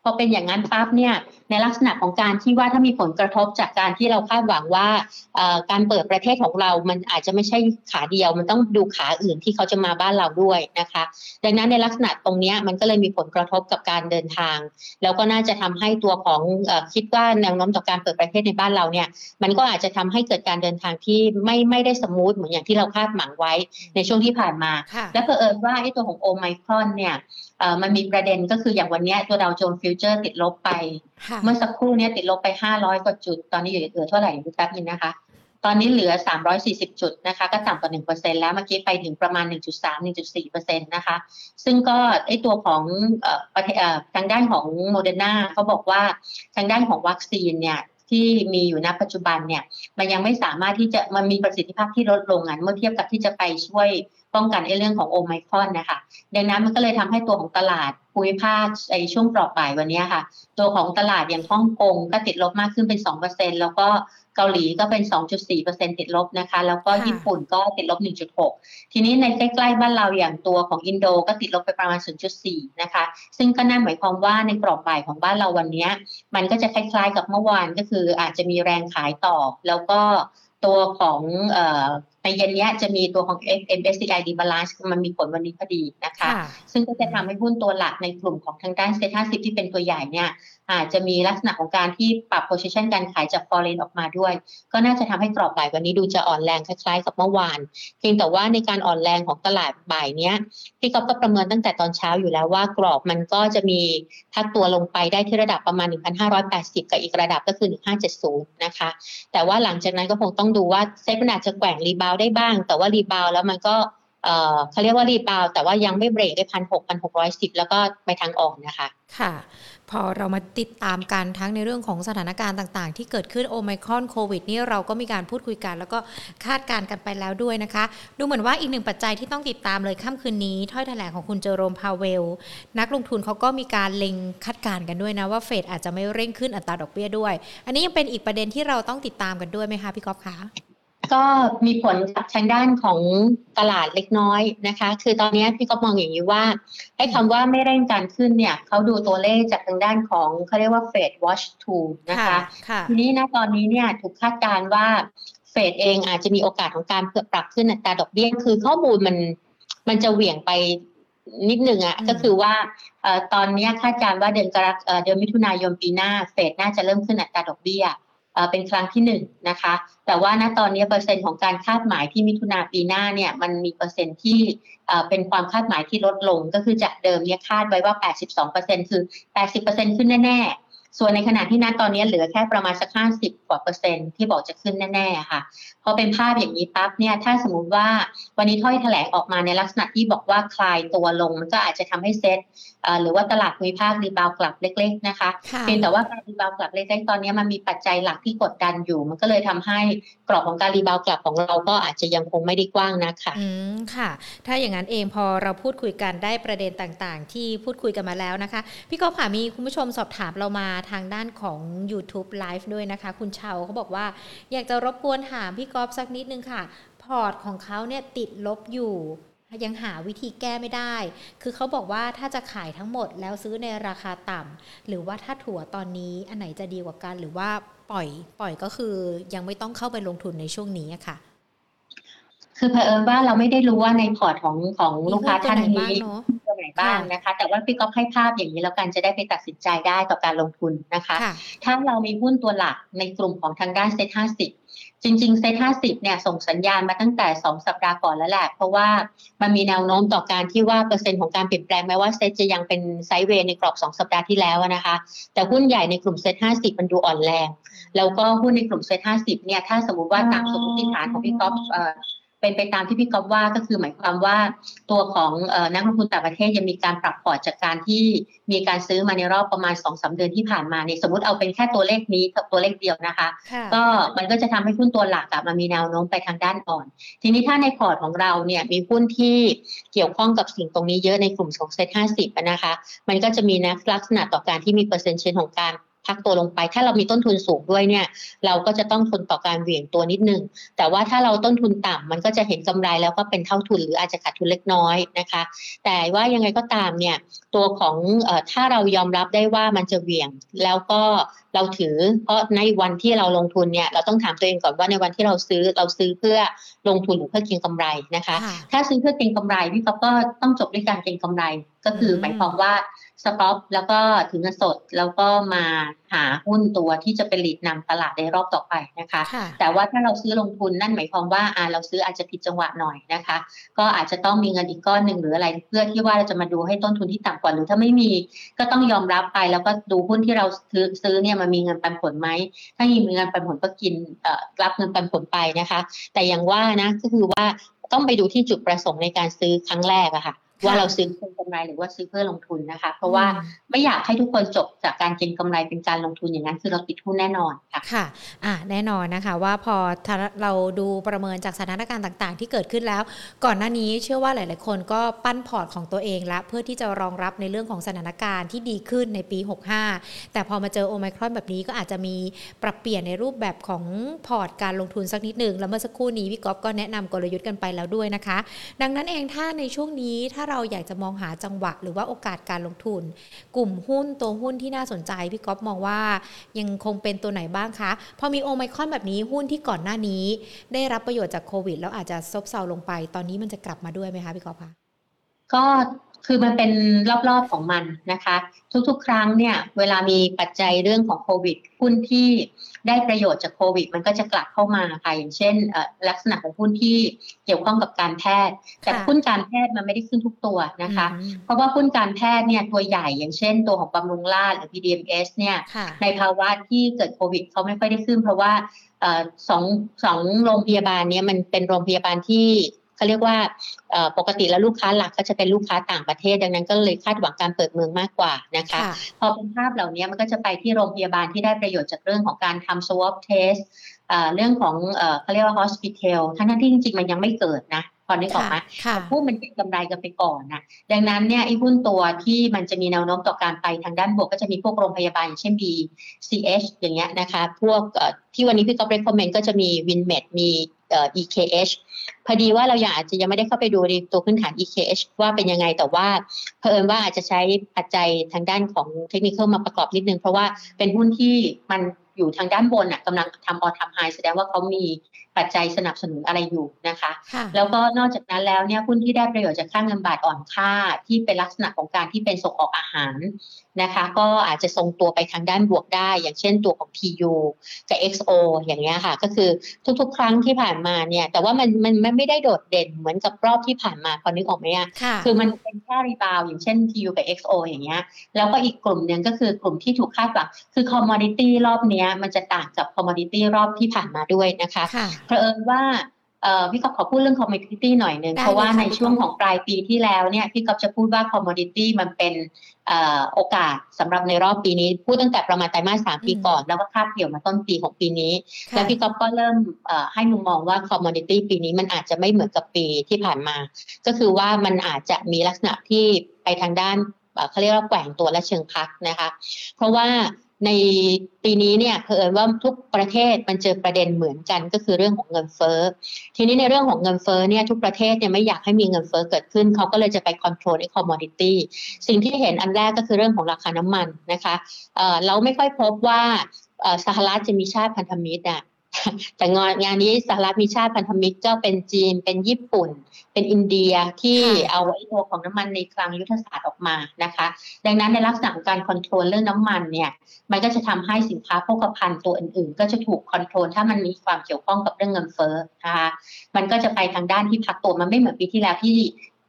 พอเป็นอย่างนั้นปั๊บเนี่ยในลักษณะของการที่ว่าถ้ามีผลกระทบจากการที่เราคาดหวังว่าการเปิดประเทศของเรา มันอาจจะไม่ใช่ขาเดียว มันต้องดูขาอื่นที่เขาจะมาบ้านเราด้วยนะคะ ดังนั้นในลักษณะตรงนี้มันก็เลยมีผลกระทบกับการเดินทาง แล้วก็น่าจะทำให้ตัวของอคิดว่าแนวโน้มต่อการเปิดประเทศในบ้านเราเนี่ยมันก็อาจจะทำให้เกิดการเดินทางที่ไม่ไม่ได้ smooth เหมือนอย่างที่เราคาดหวังไว้ในช่วงที่ผ่านมา และเผอิญว่าไอ้ตัวของโอไมครอนเนี่ย มันมีประเด็นก็คืออย่างวันนี้ตัวดาวโจนส์ future ติดลบไป เมื่อสักครู่นี้ติดลบไป 500 กว่าจุด ตอนนี้อยู่เหลือเท่าไหร่ดูแป๊บนึงนะคะ ตอนนี้เหลือ 340 จุดนะคะ ก็ต่ำกว่า 1%แล้วเมื่อกี้ไปถึงประมาณ 1.3-1.4%นะคะ ซึ่งก็ไอตัวของประเทศทางด้านของโมเดอร์นาเขาบอกว่าทางด้านของวัคซีนเนี่ย ที่มีอยู่ณปัจจุบันเนี่ยมันยังไม่สามารถที่จะมันมีประสิทธิภาพที่ลดลงอะเมื่อเทียบกับที่จะไปช่วยป้องกันไอ้เรื่องของโอไมครอนนะคะดังนั้นมันก็เลยทำให้ตัวของตลาดภูมิภาคในช่วงปลอบปลายวันนี้ค่ะ ตัวของตลาดอย่างฮ่องกงก็ติดลบมากขึ้นเป็น2%แล้วก็ เกาหลีก็เป็น 2.4%ติดลบนะคะ แล้วก็ญี่ปุ่นก็ติดลบ 1.6 ทีนี้ในใกล้ๆบ้านเราอย่างตัวของอินโดก็ติดลบไปประมาณ 0.4 นะคะ ซึ่งก็นั่นหมายความว่าในกรอบบ่ายของบ้านเราวันนี้ มันก็จะคล้ายๆกับเมื่อวานก็คืออาจจะมีแรงขายต่อ แล้วก็ตัวของในเย็นนี้จะมีตัวของ MSCI Rebalance มันมีผลวันนี้พอดีนะคะ ซึ่งก็จะทำให้หุ้นตัวหลักในกลุ่มของทางด้านเซ็ตห้าสิบที่เป็นตัวใหญ่เนี่ย อาจจะมีลักษณะของการที่ปรับ position การขายจาก foreign ออกมาด้วย ก็น่าจะทำให้กรอบบ่ายวันนี้ดูจะอ่อนแรงคล้ายๆกับเมื่อวาน เพียงแต่ว่าในการอ่อนแรงของตลาดบ่ายเนี้ยพี่ก๊อฟก็ประเมินตั้งแต่ตอนเช้าอยู่แล้วว่ากรอบมันก็จะมีพักตัวลงไปได้ที่ระดับประมาณ 1,580 กับอีกระดับก็คือ 1570 นะคะ แต่ว่าหลังจากนั้นก็คงต้องดูว่าเซ็ตมันอาจจะแกว่ง rebound ได้บ้าง แต่ว่า rebound แล้วมันก็เขาเรียกว่ารีบาวแต่ว่ายังไม่เบรกได้พันหกพันหกร้อยสิบแล้วก็ไปทางออกนะคะ ค่ะ พอเรามาติดตามกันทั้งในเรื่องของสถานการณ์ต่างๆ ที่เกิดขึ้นโอไมครอนโควิดนี่เราก็มีการพูดคุยกัน แล้วก็คาดการณ์กันไปแล้วด้วยนะคะ ดูเหมือนว่าอีกหนึ่งปัจจัยที่ต้องติดตามเลยค่ำคืนนี้ถ้อยแถลงของคุณเจอโรมพาเวล นักลงทุนเขาก็มีการเล็งคาดการณ์กันด้วยนะว่าเฟดอาจจะไม่เร่งขึ้นอัตราดอกเบี้ยด้วย อันนี้ยังเป็นอีกประเด็นที่เราต้องติดตามกันด้วยไหมคะพี่ก๊อฟคะ ก็มีผลกับทางด้านของตลาดเล็กน้อยนะคะ คือตอนนี้พี่ก็มองอย่างนี้ว่าไอ้คำว่าไม่เร่งการขึ้นเนี่ยเขาดูตัวเลขจากทางด้านของเขาเรียกว่า Fed Watch Tool นะคะทีนี้นะตอนนี้เนี่ยถูกคาดการว่าเฟดเองอาจจะมีโอกาสของการปรับขึ้นอัตราดอกเบี้ยคือข้อมูลมันมันจะเหวี่ยงไปนิดหนึ่งอะ่ะก็คือว่าตอนนี้คาดการว่าเดือนกรกเดือนมิถุนายนปีหน้าเฟดน่าจะเริ่มขึ้นอัตราดอกเบี้ย เป็นครั้งที่หนึ่งนะคะ แต่ว่าณตอนนี้เปอร์เซ็นต์ของการคาดหมายที่มิถุนาปีหน้าเนี่ยมันมีเปอร์เซ็นต์ที่เป็นความคาดหมายที่ลดลง ก็คือจากเดิมเนี่ยคาดไว้ว่า 82%คือ 80%ขึ้นแน่ๆ ส่วนในขณะที่ณตอนนี้เหลือแค่ประมาณสักห้าสิบกว่าเปอร์เซ็นต์ที่บอกจะขึ้นแน่ๆ ค่ะ พอเป็นภาพอย่างนี้ปั๊บเนี่ยถ้าสมมุติว่าวันนี้ถ้อยแถลงออกมาในลักษณะที่บอกว่าคลายตัวลง มันก็อาจจะทำให้เซ็ตหรือว่าตลาดภูมิภาค rebound กลับเล็ก ๆ นะคะเพียงแต่ว่าการ rebound กลับเล็กๆตอนนี้มันมีปัจจัยหลักที่กดดันอยู่ มันก็เลยทำให้กรอบของการ rebound กลับของเราก็อาจจะยังคงไม่ได้กว้างนะคะอืมค่ะ ถ้าอย่างนั้นเองพอเราพูดคุยกันได้ประเด็นต่างๆ ที่พูดคุยกันมาแล้วนะคะ พี่กอล์ฟขามีคุณผู้ชมสอบถามเรามาทางด้านของ YouTube Live ด้วยนะคะ คุณเชาเขาบอกว่า อยากจะรบกวนถามพี่กอฟสักนิดนึงค่ะ พอร์ตของเขาเนี่ยติดลบอยู่ ยังหาวิธีแก้ไม่ได้ คือเขาบอกว่าถ้าจะขายทั้งหมดแล้วซื้อในราคาต่ำ หรือว่าถ้าถั่วตอนนี้อันไหนจะดีกว่ากัน หรือว่าปล่อย ปล่อยก็คือยังไม่ต้องเข้าไปลงทุนในช่วงนี้ค่ะ คือเผอิญว่าเราไม่ได้รู้ว่าในพอร์ตของของลูกค้าท่านนี้ตัวไหนบ้างนะคะ แต่ว่าพี่ก็ให้ภาพอย่างนี้แล้วกันจะได้ไปตัดสินใจได้ต่อการลงทุนนะคะ ถ้าเรามีหุ้นตัวหลักในกลุ่มของทางด้านเซ็ตห้าสิบ จริงๆเซ็ตห้าสิบเนี่ยส่งสัญญาณมาตั้งแต่ 2 สัปดาห์ก่อนแล้วแหละ เพราะว่ามันมีแนวโน้มต่อการที่ว่าเปอร์เซ็นต์ของการเปลี่ยนแปลงแม้ว่าเซ็ตจะยังเป็น sideway ในกรอบ 2 สัปดาห์ที่แล้วนะคะ แต่หุ้นใหญ่ในกลุ่มเซ็ตห้าสิบมันดูอ่อนแรง แล้วก็หุ้นในกลุ่มเซ็ตห้าสิบเนี่ยถ้าสมมติว่าตามสมมติฐานของพี่ก๊อฟ เป็นไปตามที่พี่ก๊อฟว่าก็คือหมายความว่าตัวของนักลงทุนต่างประเทศยังมีการปรับพอร์ตจากการที่มีการซื้อมาในรอบประมาณ2อสเดือนที่ผ่านมาเนี่ยสมมติเอาเป็นแค่ตัวเลขนี้กับตัวเลขเดียวนะคะ ก็มันก็จะทำให้หุ้นตัวหลักกับมันมีแนวโน้มไปทางด้านอ่อน ทีนี้ถ้าในพอร์ตของเราเนี่ยมีหุ้นที่เกี่ยวข้องกับสิ่งตรงนี้เยอะในกลุ่มของเซ็ตห้าสิบนะคะ มันก็จะมีนักลักษณะต่อการที่มีเปอร์เซ็นต์เชนของการ พักตัวลงไป ถ้าเรามีต้นทุนสูงด้วยเนี่ย เราก็จะต้องทนต่อการเหวี่ยงตัวนิดนึง แต่ว่าถ้าเราต้นทุนต่ำมันก็จะเห็นกำไรแล้วก็เป็นเท่าทุนหรืออาจจะขาดทุนเล็กน้อยนะคะ แต่ว่ายังไงก็ตามเนี่ยตัวของอถ้าเรายอมรับได้ว่ามันจะเหวี่ยงแล้วก็เราถือ เพราะในวันที่เราลงทุนเนี่ยเราต้องถามตัวเองก่อนว่าในวันที่เราซื้อเราซื้อเพื่อลงทุนหรือเพื่อเก็งกำไรนะคะ ถ้าซื้อเพื่อเก็งกำไรพี่ก็ต้องจบด้วยการเก็งกำไร ก็คือหมายความว่า สต็อปแล้วก็ถึงเงินสดแล้วก็มาหาหุ้นตัวที่จะเป็นหลีดนำตลาดในรอบต่อไปนะคะ แต่ว่าถ้าเราซื้อลงทุนนั่นหมายความว่าอ่าเราซื้ออาจจะผิดจังหวะหน่อยนะคะ ก็อาจจะต้องมีเงินอีกก้อนหนึ่งหรืออะไรเพื่อที่ว่าเราจะมาดูให้ต้นทุนที่ต่ำกว่าหรือถ้าไม่มีก็ต้องยอมรับไปแล้วก็ดูหุ้นที่เราซื้อซื้อเนี่ยมันมีเงินปันผลไหมถ้ามีเงินปันผลก็กินรับเงินปันผลไปนะคะ แต่อย่างว่านะก็คือว่าต้องไปดูที่จุดประสงค์ในการซื้อครั้งแรกอะค่ะ ว่าเราซื้อเพื่อกำไรหรือว่าซื้อเพื่อลงทุนนะคะ เพราะว่าไม่อยากให้ทุกคนจบจากการเก็งกำไรเป็นการลงทุนอย่างนั้น คือเราติดหุ้นแน่นอนค่ะค่ะอ่าแน่นอนนะคะ ว่าพอเราดูประเมินจากสถานการณ์ต่าง ๆ ที่เกิดขึ้นแล้ว ก่อนหน้านี้เชื่อว่าหลาย ๆ คนก็ปั้นพอร์ตของตัวเองละเพื่อที่จะรองรับในเรื่องของสถานการณ์ที่ดีขึ้นในปี 65 แต่พอมาเจอโอไมครอนแบบนี้ก็อาจจะมีปรับเปลี่ยนในรูปแบบของพอร์ตการลงทุนสักนิดหนึ่งแล้วเมื่อสักครู่นี้พี่ก๊อฟก็แนะนำกลยุทธ์กันไปแล้วด้วยนะคะ ดังนั้นเองถ้าในช่วงนี้ถ้าเราอยากจะมองหาจังหวะ หรือว่าโอกาสการลงทุน กลุ่มหุ้นตัวหุ้นที่น่าสนใจพี่ก๊อฟมองว่ายังคงเป็นตัวไหนบ้างคะพอมีโอไมคอนแบบนี้หุ้นที่ก่อนหน้านี้ ได้รับประโยชน์จากโควิด แล้วอาจจะซบเซาลงไป ตอนนี้มันจะกลับมาด้วยไหมคะพี่ก๊อฟคะก็ คือมันเป็นรอบๆของมันนะคะ ทุกๆ ครั้งเนี่ยเวลามีปัจจัยเรื่องของโควิดหุ้นที่ได้ประโยชน์จากโควิด มันก็จะกลับเข้ามาค่ะอย่างเช่นลักษณะของหุ้นที่เกี่ยวข้องกับการแพทย์ แต่หุ้นการแพทย์มันไม่ได้ขึ้นทุกตัวนะคะ เพราะว่าหุ้นการแพทย์เนี่ยตัวใหญ่อย่างเช่น ตัวของบำรุงราษหรือ PDMS เนี่ยในภาวะที่เกิดโควิดเขาไม่ค่อยได้ขึ้น เพราะว่าสองสองโรงพยาบาลนี้มันเป็นโรงพยาบาลที่ เขาเรียกว่าปกติแล้วลูกค้าหลักก็จะเป็นลูกค้าต่างประเทศ ดังนั้นก็เลยคาดหวังการเปิดเมืองมากกว่านะคะ พอเป็นภาพเหล่านี้มันก็จะไปที่โรงพยาบาลที่ได้ประโยชน์จากเรื่องของการทำ swab test เรื่องของเขาเรียกว่า hospital ทั้งที่จริงๆมันยังไม่เกิดนะพอนึกออกไหมพูดมันเป็นกำไรกันไปก่อนนะดังนั้นเนี่ยไอ้หุ้นตัวที่มันจะมีแนวโน้มต่อการไปทางด้านบวกก็จะมีพวกโรงพยาบาลอย่างเช่น BCH อย่างเงี้ยนะคะ พวกที่วันนี้พี่ก็ recommend ก็จะมี Winmed มี EKH พอดีว่าเราอยากอาจจะยังไม่ได้เข้าไปดูในตัวพื้นฐาน EKH ว่าเป็นยังไงแต่ว่าเพิ่มว่าอาจจะใช้ปัจจัยทางด้านของเทคนิคมาประกอบนิดนึง เพราะว่าเป็นหุ้นที่มันอยู่ทางด้านบนอะกำลังทำออทำไฮแสดงว่าเขามี ปัจจัยสนับสนุนอะไรอยู่นะคะ แล้วก็นอกจากนั้นแล้วเนี่ยหุ้นที่ได้ประโยชน์จากค่าเงินบาทอ่อนค่าที่เป็นลักษณะของการที่เป็นส่งออกอาหารนะคะ ก็อาจจะทรงตัวไปทางด้านบวกได้ อย่างเช่นตัวของ TU กับ XO อย่างเงี้ยค่ะ ก็คือทุกๆ ครั้งที่ผ่านมาเนี่ย แต่ว่ามันมันไม่ได้โดดเด่นเหมือนกับรอบที่ผ่านมาพอนึกออกไหมอะคือมันเป็นแค่รีบาวอย่างเช่น TU กับ XO อย่างเงี้ย แล้วก็อีกกลุ่มหนึ่งก็คือกลุ่มที่ถูกคาดหวังคือ commodity รอบเนี้ยมันจะต่างกับ commodity รอบที่ผ่านมาด้วยนะคะเพราะเอิญว่าพี่กอบขอพูดเรื่อง commodity หน่อยหนึ่งเพราะว่าในช่วงของปลายปีที่แล้วเนี่ยพี่กอบจะพูดว่า commodity มันเป็นโอกาสสำหรับในรอบปีนี้ พูดตั้งแต่ประมาณไตรมาสสามปีก่อน แล้วก็คาบเกี่ยวมาต้นปีของปีนี้ แล้วพี่กอบก็เริ่มให้มุมมองว่า commodity ปีนี้มันอาจจะไม่เหมือนกับปีที่ผ่านมา ก็คือว่ามันอาจจะมีลักษณะที่ไปทางด้านเขาเรียกว่าแกว่งตัวและเชิงพักนะคะ เพราะว่า ในปีนี้เนี่ยเผอิญว่าทุกประเทศมันเจอประเด็นเหมือนกันก็คือเรื่องของเงินเฟ้อ ทีนี้ในเรื่องของเงินเฟ้อเนี่ยทุกประเทศเนี่ยไม่อยากให้มีเงินเฟ้อเกิดขึ้นเขาก็เลยจะไปควบคุมไอ้คอมมอดิตี้สิ่งที่เห็นอันแรกก็คือเรื่องของราคาน้ำมันนะคะเเราไม่ค่อยพบว่าสหรัฐจะมีชาติพันธมิตรอะ แต่งานงานนี้สหรัฐมีชาติพันธมิตรเจ้าเป็นจีนเป็นญี่ปุ่น เป็นอินเดียที่เอาไอ้ตัวของน้ำมันในคลังยุทธศาสตร์ออกมานะคะ ดังนั้นในลักษณะของการ control เรื่องน้ำมันเนี่ยมันก็จะทำให้สินค้าโภคภัณฑ์ตัวอื่นๆ ก็จะถูก control ถ้ามันมีความเกี่ยวข้องกับเรื่องเงินเฟ้อนะคะมันก็จะไปทางด้านที่พักตัวมันไม่เหมือนปีที่แล้วที่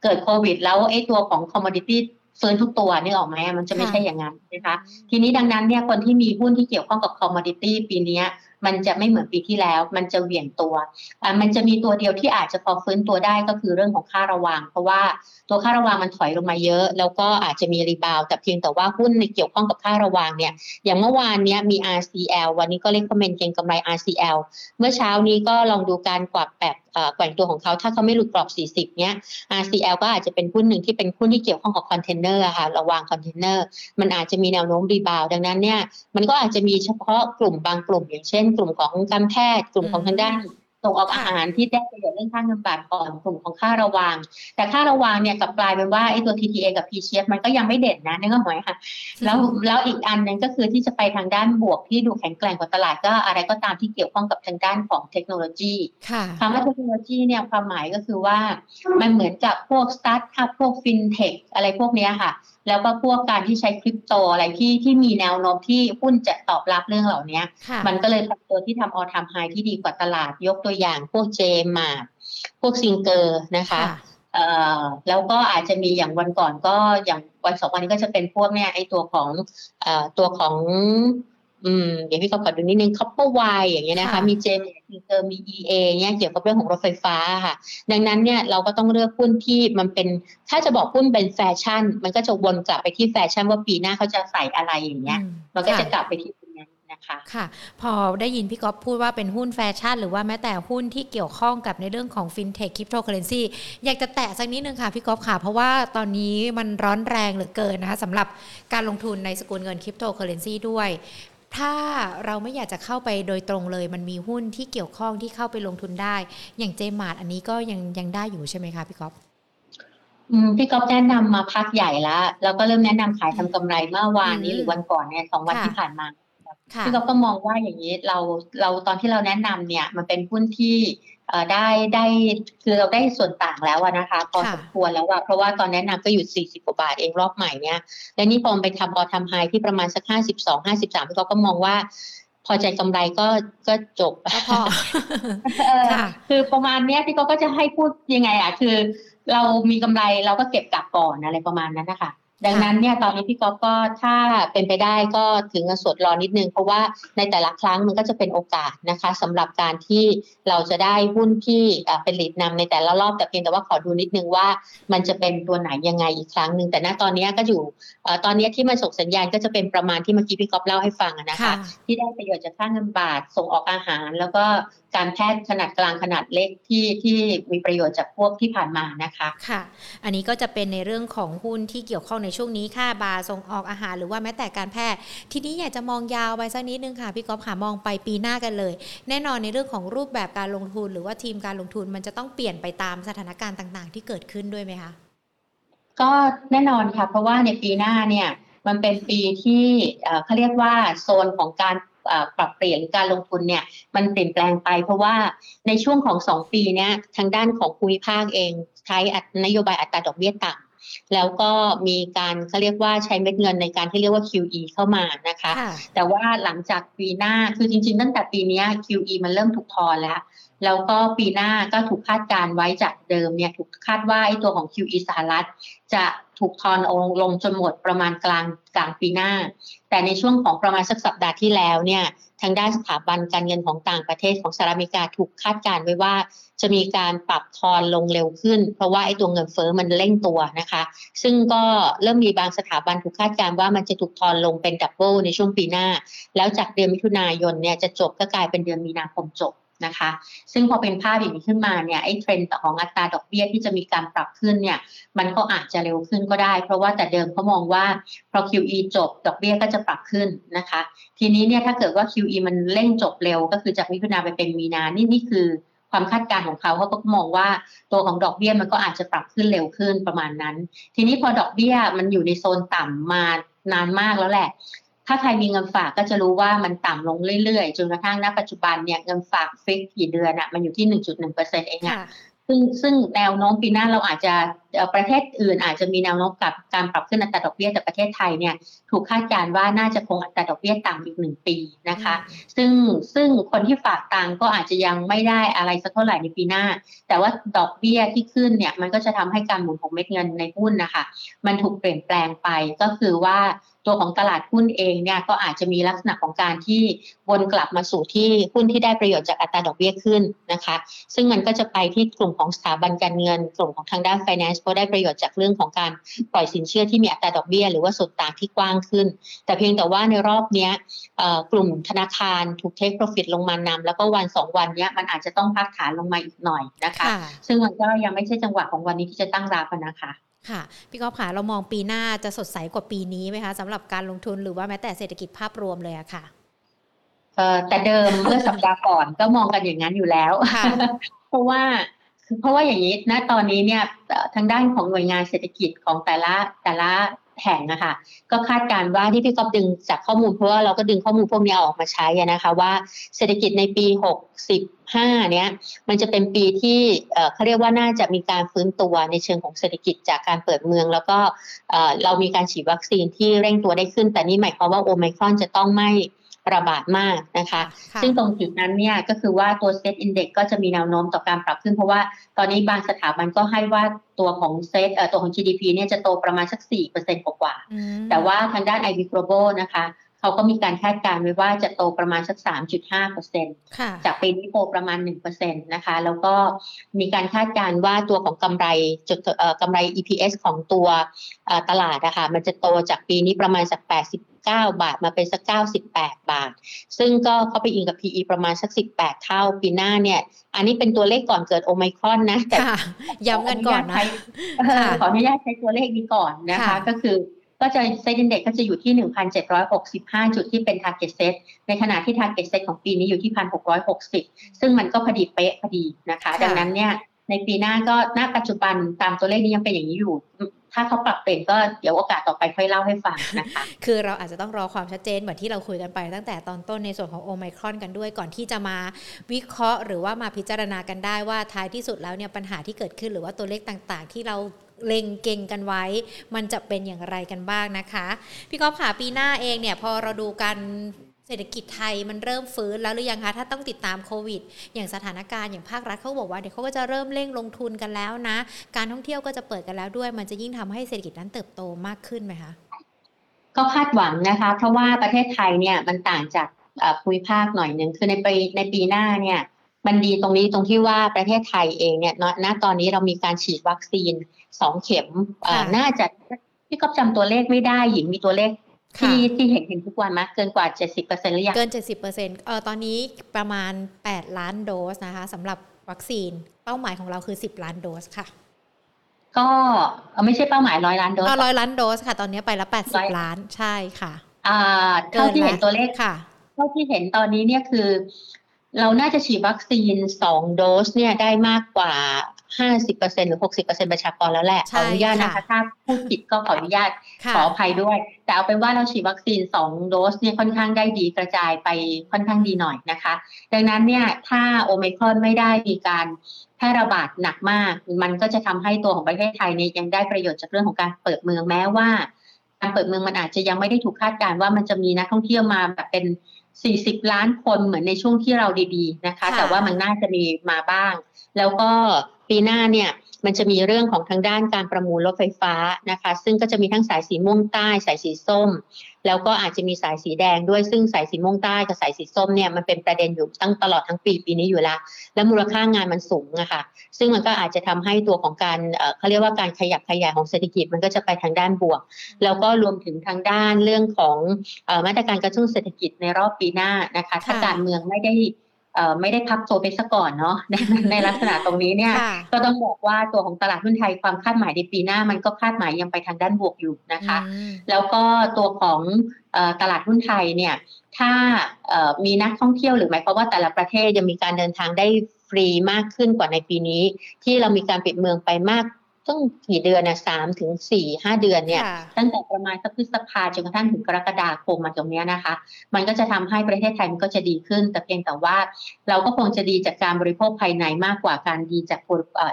เกิดโควิด แล้วไอ้ตัวของ commodity ฟื้นทุกตัวนึกออกไหมมันจะไม่ใช่อย่างนั้นนะคะ ทีนี้ดังนั้นเนี่ยคนที่มีหุ้นที่เกี่ยวข้องกับ commodity ปีนี้ มันจะไม่เหมือนปีที่แล้ว มันจะเหวี่ยงตัวอ่ามันจะมีตัวเดียวที่อาจจะพอฟื้นตัวได้ก็คือเรื่องของค่าระวางเพราะว่าตัวค่าระวางมันถอยลงมาเยอะ แล้วก็อาจจะมี rebound แต่เพียงแต่ว่าหุ้นในเกี่ยวข้องกับค่าระวางเนี่ยอย่างเมื่อวานเนี้ยมี RCL วันนี้ก็เลย comment เก็งกำไร RCL เมื่อเช้านี้ก็ลองดูการกวัดแบบ แกว่งตัวของเขาถ้าเขาไม่หลุดกรอบ 40 เนี้ย RCL ก็อาจจะเป็นหุ้นหนึ่งที่เป็นหุ้นที่เกี่ยวข้องกับคอนเทนเนอร์ค่าระวางคอนเทนเนอร์มันอาจจะมีแนวโน้ม rebound ดังนั้นเนี่ยมันก็อาจจะมีเฉพาะกลุ่มบางกลุ่ม อย่างเช่น กลุ่มของการแพทย์กลุ่มของทางด้าน ส่งออกอาหารที่ได้ประโยชน์เรื่องค่าเงินบาทอ่อนกลุ่มของค่าระวางแต่ค่าระวางเนี่ยกลับกลายเป็นว่าไอ้ตัว TTA กับ PSL มันก็ยังไม่เด่นนะนี่ก็หมายค่ะแล้วแล้วอีกอันนึงก็คือที่จะไปทางด้านบวกที่ดูแข็งแกร่งกว่าตลาดก็อะไรก็ตามที่เกี่ยวข้องกับทางด้านของเทคโนโลยีคำว่าเทคโนโลยีเนี่ยความหมายก็คือว่ามันเหมือนกับพวกสตาร์ทอัพพวกฟินเทคอะไรพวกนี้ค่ะ แล้วก็พวกการที่ใช้คริปโตอะไรที่ที่มีแนวโน้มที่หุ้นจะตอบรับเรื่องเหล่านี้ มันก็เลยเป็นตัวที่ทำ all time high ที่ดีกว่าตลาดยกตัวอย่างพวกเจมาร์ทพวกซิงเกอร์นะคะเอ่อแล้วก็อาจจะมีอย่างวันก่อนก็อย่างวันสองวันนี้ก็จะเป็นพวกเนี่ยไอตัวของเอ่อตัวของ อืมเดี๋ยวพี่ก๊อฟขอดูนิดนึง Copper Wire อย่างเงี้ยนะคะ มีเจนมีเตอร์มี EA เนี่ยเกี่ยวกับเรื่องของรถไฟฟ้าค่ะ ดังนั้นเนี่ยเราก็ต้องเลือกหุ้นที่มันเป็น ถ้าจะบอกหุ้นเป็นแฟชั่น มันก็จะวนกลับไปที่แฟชั่นว่าปีหน้าเขาจะใส่อะไรอย่างเงี้ย มันก็จะกลับไปที่ค่ะค่ะ พอได้ยินพี่ก๊อฟพูดว่าเป็นหุ้นแฟชั่น หรือว่แม้แต่หุ้นที่เกี่ยวข้องกับในเรื่องของฟินเทคคริปโตเคอเรนซีอยากจะแตะสักนิดนึงค่ะพี่ก๊อฟค่ะ เพราะว่าตอนนี้มันร้อนแรงเหลือเกินนะคะสำหรับการลงทุนในสกุลเงินคริปโตเคอเรนซีด้วย ถ้าเราไม่อยากจะเข้าไปโดยตรงเลย มันมีหุ้นที่เกี่ยวข้องที่เข้าไปลงทุนได้ อย่าง JMART อันนี้ก็ยังยังได้อยู่ใช่ไหมคะพี่ก๊อฟพี่ก๊อฟแนะนำมาพักใหญ่แล้ว แล้วก็เริ่มแนะนำขายทำกำไรเมื่อวานนี้หรือวันก่อนเนี่ยสองวันที่ผ่านมาพี่ก๊อฟก็มองว่าอย่างนี้เราเราตอนที่เราแนะนำเนี่ย มันเป็นหุ้นที่ ได้ได้คือเราได้ส่วนต่างแล้วนะคะ พอสมควรแล้วว่าเพราะว่าตอนแนะนำก็อยู่ 40 กว่าบาทเองรอบใหม่เนี่ยและนี่พอไปทำบอทำไฮที่ประมาณสัก 52 53พี่ก็ก็มองว่าพอใจกำไรก็ก็จบก็พอคือประมาณเนี้ยพี่ก็ก็จะให้พูดยังไงอะ คือ เรามีกำไรเราก็เก็บกลับก่อนอะไรประมาณนั้นนะคะ ดังนั้นเนี่ยตอนนี้พี่ก๊อฟก็ถ้าเป็นไปได้ก็ถึงเงินสดรอนิดนึง เพราะว่าในแต่ละครั้งมันก็จะเป็นโอกาสนะคะสำหรับการที่เราจะได้หุ้นที่เป็นหลีดนำในแต่ละรอบแต่เพียงแต่ว่าขอดูนิดนึงว่า มันจะเป็นตัวไหนยังไงอีกครั้งหนึ่งแต่ณตอนนี้ก็อยู่ตอนนี้ที่มันส่งสัญญาณก็จะเป็นประมาณที่เมื่อกี้พี่ก๊อฟเล่าให้ฟังนะคะ ที่ได้ประโยชน์จากค่าเงินบาทส่งออกอาหาร แล้วก็ การแพทย์ขนาดกลางขนาดเล็กที่ที่มีประโยชน์จากพวกที่ผ่านมานะคะค่ะ อันนี้ก็จะเป็นในเรื่องของหุ้นที่เกี่ยวข้องในช่วงนี้ค่าบาส่งออกอาหารหรือว่าแม้แต่การแพทย์ ทีนี้อยากจะมองยาวไปสักนิดนึงค่ะพี่ก๊อฟค่ะมองไปปีหน้ากันเลย แน่นอนในเรื่องของรูปแบบการลงทุน หรือว่าทีมการลงทุนมันจะต้องเปลี่ยนไปตามสถานการณ์ต่างๆ ที่เกิดขึ้นด้วยไหมคะก็แน่นอนค่ะ เพราะว่าในปีหน้าเนี่ยมันเป็นปีที่เขาเรียกว่าโซนของการ ปรับเปลี่ยนหรือการลงทุนเนี่ยมันเปลี่ยนแปลงไป เพราะว่าในช่วงของสองปีเนี้ยทางด้านของภูมิภาคเองใช้นโยบายอัตราดอกเบี้ยต่ำแล้วก็มีการเขาเรียกว่าใช้เม็ดเงินในการที่เรียกว่า QE เข้ามานะคะ แต่ว่าหลังจากปีหน้าคือจริงๆ ตั้งแต่ปีนี้ QE มันเริ่มถูกทอนแล้ว แล้วก็ปีหน้าก็ถูกคาดการไว้จากเดิมเนี่ยถูกคาดว่าไอ้ตัวของ QE สหรัฐ จะถูกทอนองลงจนหมดประมาณกลางกลางปีหน้า แต่ในช่วงของประมาณสักสัปดาห์ที่แล้วเนี่ยทางด้านสถาบันการเงินของต่างประเทศของสหรัฐอเมริกาถูกคาดการณ์ไว้ว่า จะมีการปรับทอนลงเร็วขึ้น เพราะว่าไอ้ตัวเงินเฟ้อมันเร่งตัวนะคะ ซึ่งก็เริ่มมีบางสถาบันถูกคาดการณ์ว่ามันจะถูกทอนลงเป็น double ในช่วงปีหน้า แล้วจากเดือนมิถุนายนเนี่ยจะจบก็กลายเป็นเดือนมีนาคมจบ นะคะ ซึ่งพอเป็นภาพอย่างนี้ขึ้นมาเนี่ยไอ้เทรนด์ของอัตราดอกเบี้ยที่จะมีการปรับขึ้นเนี่ยมันก็อาจจะเร็วขึ้นก็ได้ เพราะว่าแต่เดิมเขามองว่าพอ QE จบดอกเบี้ยก็จะปรับขึ้นนะคะ ทีนี้เนี่ยถ้าเกิดว่า QE มันเร่งจบเร็ว ก็คือจากมิถุนาไปเป็นมีนานี่นี่คือความคาดการณ์ของเขาเขาก็มองว่าตัวของดอกเบี้ยมันก็อาจจะปรับขึ้นเร็วขึ้นประมาณนั้น ทีนี้พอดอกเบี้ยมันอยู่ในโซนต่ำมานานมากแล้วแหละ ถ้าใครมีเงินฝากก็จะรู้ว่ามันต่ำลงเรื่อยๆ จนกระทั่งณปัจจุบันเนี่ยเงินฝากฟิกกี่เดือนอะมันอยู่ที่ 1.1%เองอะซึ่งซึ่งแนวโน้มปีหน้าเราอาจจะ ประเทศอื่นอาจจะมีแนวโน้มกับการปรับขึ้นอัตราดอกเบี้ยแต่ประเทศไทยเนี่ยถูกคาดการณ์ว่าน่าจะคงอัตราดอกเบี้ยต่ำอีกหนึ่งปีนะคะ ซึ่งซึ่งคนที่ฝากตังก็อาจจะยังไม่ได้อะไรสักเท่าไหร่ในปีหน้า แต่ว่าดอกเบี้ยที่ขึ้นเนี่ยมันก็จะทำให้การหมุนของเม็ดเงินในหุ้นนะคะมันถูกเปลี่ยนแปลงไปก็คือว่าตัวของตลาดหุ้นเองเนี่ยก็อาจจะมีลักษณะของการที่วนกลับมาสู่ที่หุ้นที่ได้ประโยชน์จากอัตราดอกเบี้ยขึ้นนะคะ ซึ่งมันก็จะไปที่กลุ่มของสถาบันการเงิน กลุ่มของทางด้าน finance เพราะได้ประโยชน์จากเรื่องของการปล่อยสินเชื่อที่มีอัตราดอกเบี้ย หรือว่าส่วนต่างที่กว้างขึ้น แต่เพียงแต่ว่าในรอบนี้กลุ่มธนาคารถูกเทคโปรฟิตลงมานำแล้วก็วันสองวันนี้มันอาจจะต้องพักฐานลงมาอีกหน่อยนะคะ ซึ่งมันก็ยังไม่ใช่จังหวะของวันนี้ที่จะตั้งรับนะคะค่ะ พี่กอล์ฟค่ะ เรามองปีหน้าจะสดใสกว่าปีนี้ไหมคะสำหรับการลงทุนหรือว่าแม้แต่เศรษฐกิจภาพรวมเลยอะค่ะเออแต่เดิมเมื่อสัปดาห์ก่อนก็มองกันอย่างนั้นอยู่แล้ว เพราะว่า เพราะว่าอย่างนี้นะตอนนี้เนี่ยทางด้านของหน่วยงานเศรษฐกิจของแต่ละแต่ละแห่งนะคะก็คาดการว่าที่พี่ก๊อฟดึงจากข้อมูลเพราะว่าเราก็ดึงข้อมูลพวกนี้ออกมาใช้นะคะว่าเศรษฐกิจในปี 65เนี้ยมันจะเป็นปีที่เขาเรียกว่าน่าจะมีการฟื้นตัวในเชิงของเศรษฐกิจจากการเปิดเมือง แล้วก็เรามีการฉีดวัคซีนที่เร่งตัวได้ขึ้น แต่นี่หมายความว่าโอไมครอนจะต้องไม่ ระบาดมากนะคะ ซึ่งตรงจุดนั้นเนี่ยก็คือว่าตัวเซตอินเด็กก็จะมีแนวโน้มต่อการปรับขึ้น เพราะว่าตอนนี้บางสถาบันก็ให้ว่าตัวของเซตเอ่อตัวของ GDP เนี่ยจะโตประมาณสัก 4%กว่าๆแต่ว่าทางด้าน IB Global นะคะเขาก็มีการคาดการณ์ไว้ว่าจะโตประมาณสัก 3.5%จากปีนี้โตประมาณ 1%นะคะ แล้วก็มีการคาดการณ์ว่าตัวของกำไรจุดกำไร EPS ของตัวตลาดนะคะมันจะโตจากปีนี้ประมาณสัก 89บาทมาเป็นสัก 98 บาท ซึ่งก็เขาไปอิงกับ PE ประมาณสัก 18 เท่าปีหน้าเนี่ย อันนี้เป็นตัวเลขก่อนเกิดโอไมครอนนะแต่ย้ำกันก่อนนะขออนุญาตใช้ตัวเลขนี้ก่อนนะคะ ก็คือก็จะเซ็นเด็กก็จะอยู่ที่ 1,765 จุดที่เป็น target set ในขณะที่ target set ของปีนี้อยู่ที่ 1,660 ซึ่งมันก็พอดีเป๊ะพอดีนะคะ ดังนั้นเนี่ย ในปีหน้าก็ณปัจจุบันตามตัวเลขนี้ยังเป็นอย่างนี้อยู่ ถ้าเขาปรับเปลี่ยนก็เดี๋ยวโอกาสต่อไปค่อยเล่าให้ฟังนะคะ คือเราอาจจะต้องรอความชัดเจนเหมือนที่เราคุยกันไปตั้งแต่ตอนต้นในส่วนของโอไมครอนกันด้วย ก่อนที่จะมาวิเคราะห์ หรือว่ามาพิจารณากันได้ว่าท้ายที่สุดแล้วเนี่ยปัญหาที่เกิดขึ้นหรือว่าตัวเลขต่างๆ ที่เราเล็งเก่งกันไว้ มันจะเป็นอย่างไรกันบ้างนะคะ พี่ก๊อฟค่ะปีหน้าเองเนี่ยพอเราดูกัน เศรษฐกิจไทยมันเริ่มฟื้นแล้วหรือยังคะถ้าต้องติดตามโควิด อย่างสถานการณ์อย่างภาครัฐเขาบอกว่าเดี๋ยวเขาก็จะเริ่มเร่งลงทุนกันแล้วนะ การท่องเที่ยวก็จะเปิดกันแล้วด้วย มันจะยิ่งทำให้เศรษฐกิจนั้นเติบโตมากขึ้นไหมคะก็คาดหวังนะคะ เพราะว่าประเทศไทยเนี่ยมันต่างจากภูมิภาคหน่อยหนึ่งคือในปีในปีหน้าเนี่ยมันดีตรงนี้ตรงที่ว่าประเทศไทยเองเนี่ยณตอนนี้เรามีการฉีดวัคซีนสองเข็มน่าจะพี่ก็จำตัวเลขไม่ได้หญิงมีตัวเลข ที่ที่เห็นเห็นทุกวันมากเกินกว่า 70%หรือยังเกิน 70%เออตอนนี้ประมาณ 8 ล้านโดสนะคะสำหรับวัคซีนเป้าหมายของเราคือ 10 ล้านโดสค่ะ ก็ไม่ใช่เป้าหมายร้อยล้านโดสร้อยล้านโดสค่ะ ตอนนี้ไปแล้ว80 ล้านใช่ค่ะอ่าเท่าที่เห็นตัวเลขค่ะเท่าที่เห็นตอนนี้เนี่ยคือ เราน่าจะฉีดวัคซีนสองโดสเนี่ยได้มากกว่าห้าสิบเปอร์เซ็นหรือหกสิบเปอร์เซ็นประชากรแล้วแหละ ขออนุญาตนะคะ ถ้าพูดผิดก็ขออนุญาตขออภัยด้วย แต่เอาเป็นว่าเราฉีดวัคซีนสองโดสเนี่ยค่อนข้างได้ดีกระจายไปค่อนข้างดีหน่อยนะคะ ดังนั้นเนี่ยถ้าโอเมครอนไม่ได้มีการแพร่ระบาดหนักมาก มันก็จะทำให้ตัวของประเทศไทยเนี่ยยังได้ประโยชน์จากเรื่องของการเปิดเมืองแม้ว่าการเปิดเมืองมันอาจจะยังไม่ได้ถูกคาดการณ์ว่ามันจะมีนักท่องเที่ยวมาแบบเป็น 40 ล้านคนเหมือนในช่วงที่เราดีๆนะคะ แต่ว่ามันน่าจะมีมาบ้าง แล้วก็ปีหน้าเนี่ย มันจะมีเรื่องของทางด้านการประมูลรถไฟฟ้านะคะ ซึ่งก็จะมีทั้งสายสีม่วงใต้ สายสีส้ม แล้วก็อาจจะมีสายสีแดงด้วยซึ่งสายสีม่วงใต้กับสายสีส้มเนี่ยมันเป็นประเด็นอยู่ตั้งตลอดทั้งปีปีนี้อยู่ล้วและมูลค่างานมันสูงนะคะซึ่งมันก็อาจจะทำให้ตัวของการเขาเรียกว่าการขยับขยายของเศรษฐกิจมันก็จะไปทางด้านบวก แล้วก็รวมถึงทางด้านเรื่องของมาตรการกระตุ้นเศรษฐกิจในรอบปีหน้านะคะถ้าการเมืองไม่ได้ ไม่ได้พับโซไปซะก่อนเนาะในในลักษณะตรงนี้เนี่ย ก็ต้องบอกว่าตัวของตลาดหุ้นไทยความคาดหมายในปีหน้ามันก็คาดหมายยังไปทางด้านบวกอยู่นะคะ แล้วก็ตัวของตลาดหุ้นไทยเนี่ยถ้ามีนักท่องเที่ยวหรือหมายความว่าแต่ละประเทศยังมีการเดินทางได้ฟรีมากขึ้นกว่าในปีนี้ ที่เรามีการปิดเมืองไปมาก ต้องกี่เดือนนะสามถึงสี่ห้าเดือนเนี่ย ตั้งแต่ประมาณสักพฤษภาจนกระทั่งถึงกรกฎาคมมาตรงนี้นะคะ มันก็จะทำให้ประเทศไทยมันก็จะดีขึ้น แต่เพียงแต่ว่าเราก็คงจะดีจากการบริโภคภายในมากกว่าการดีจาก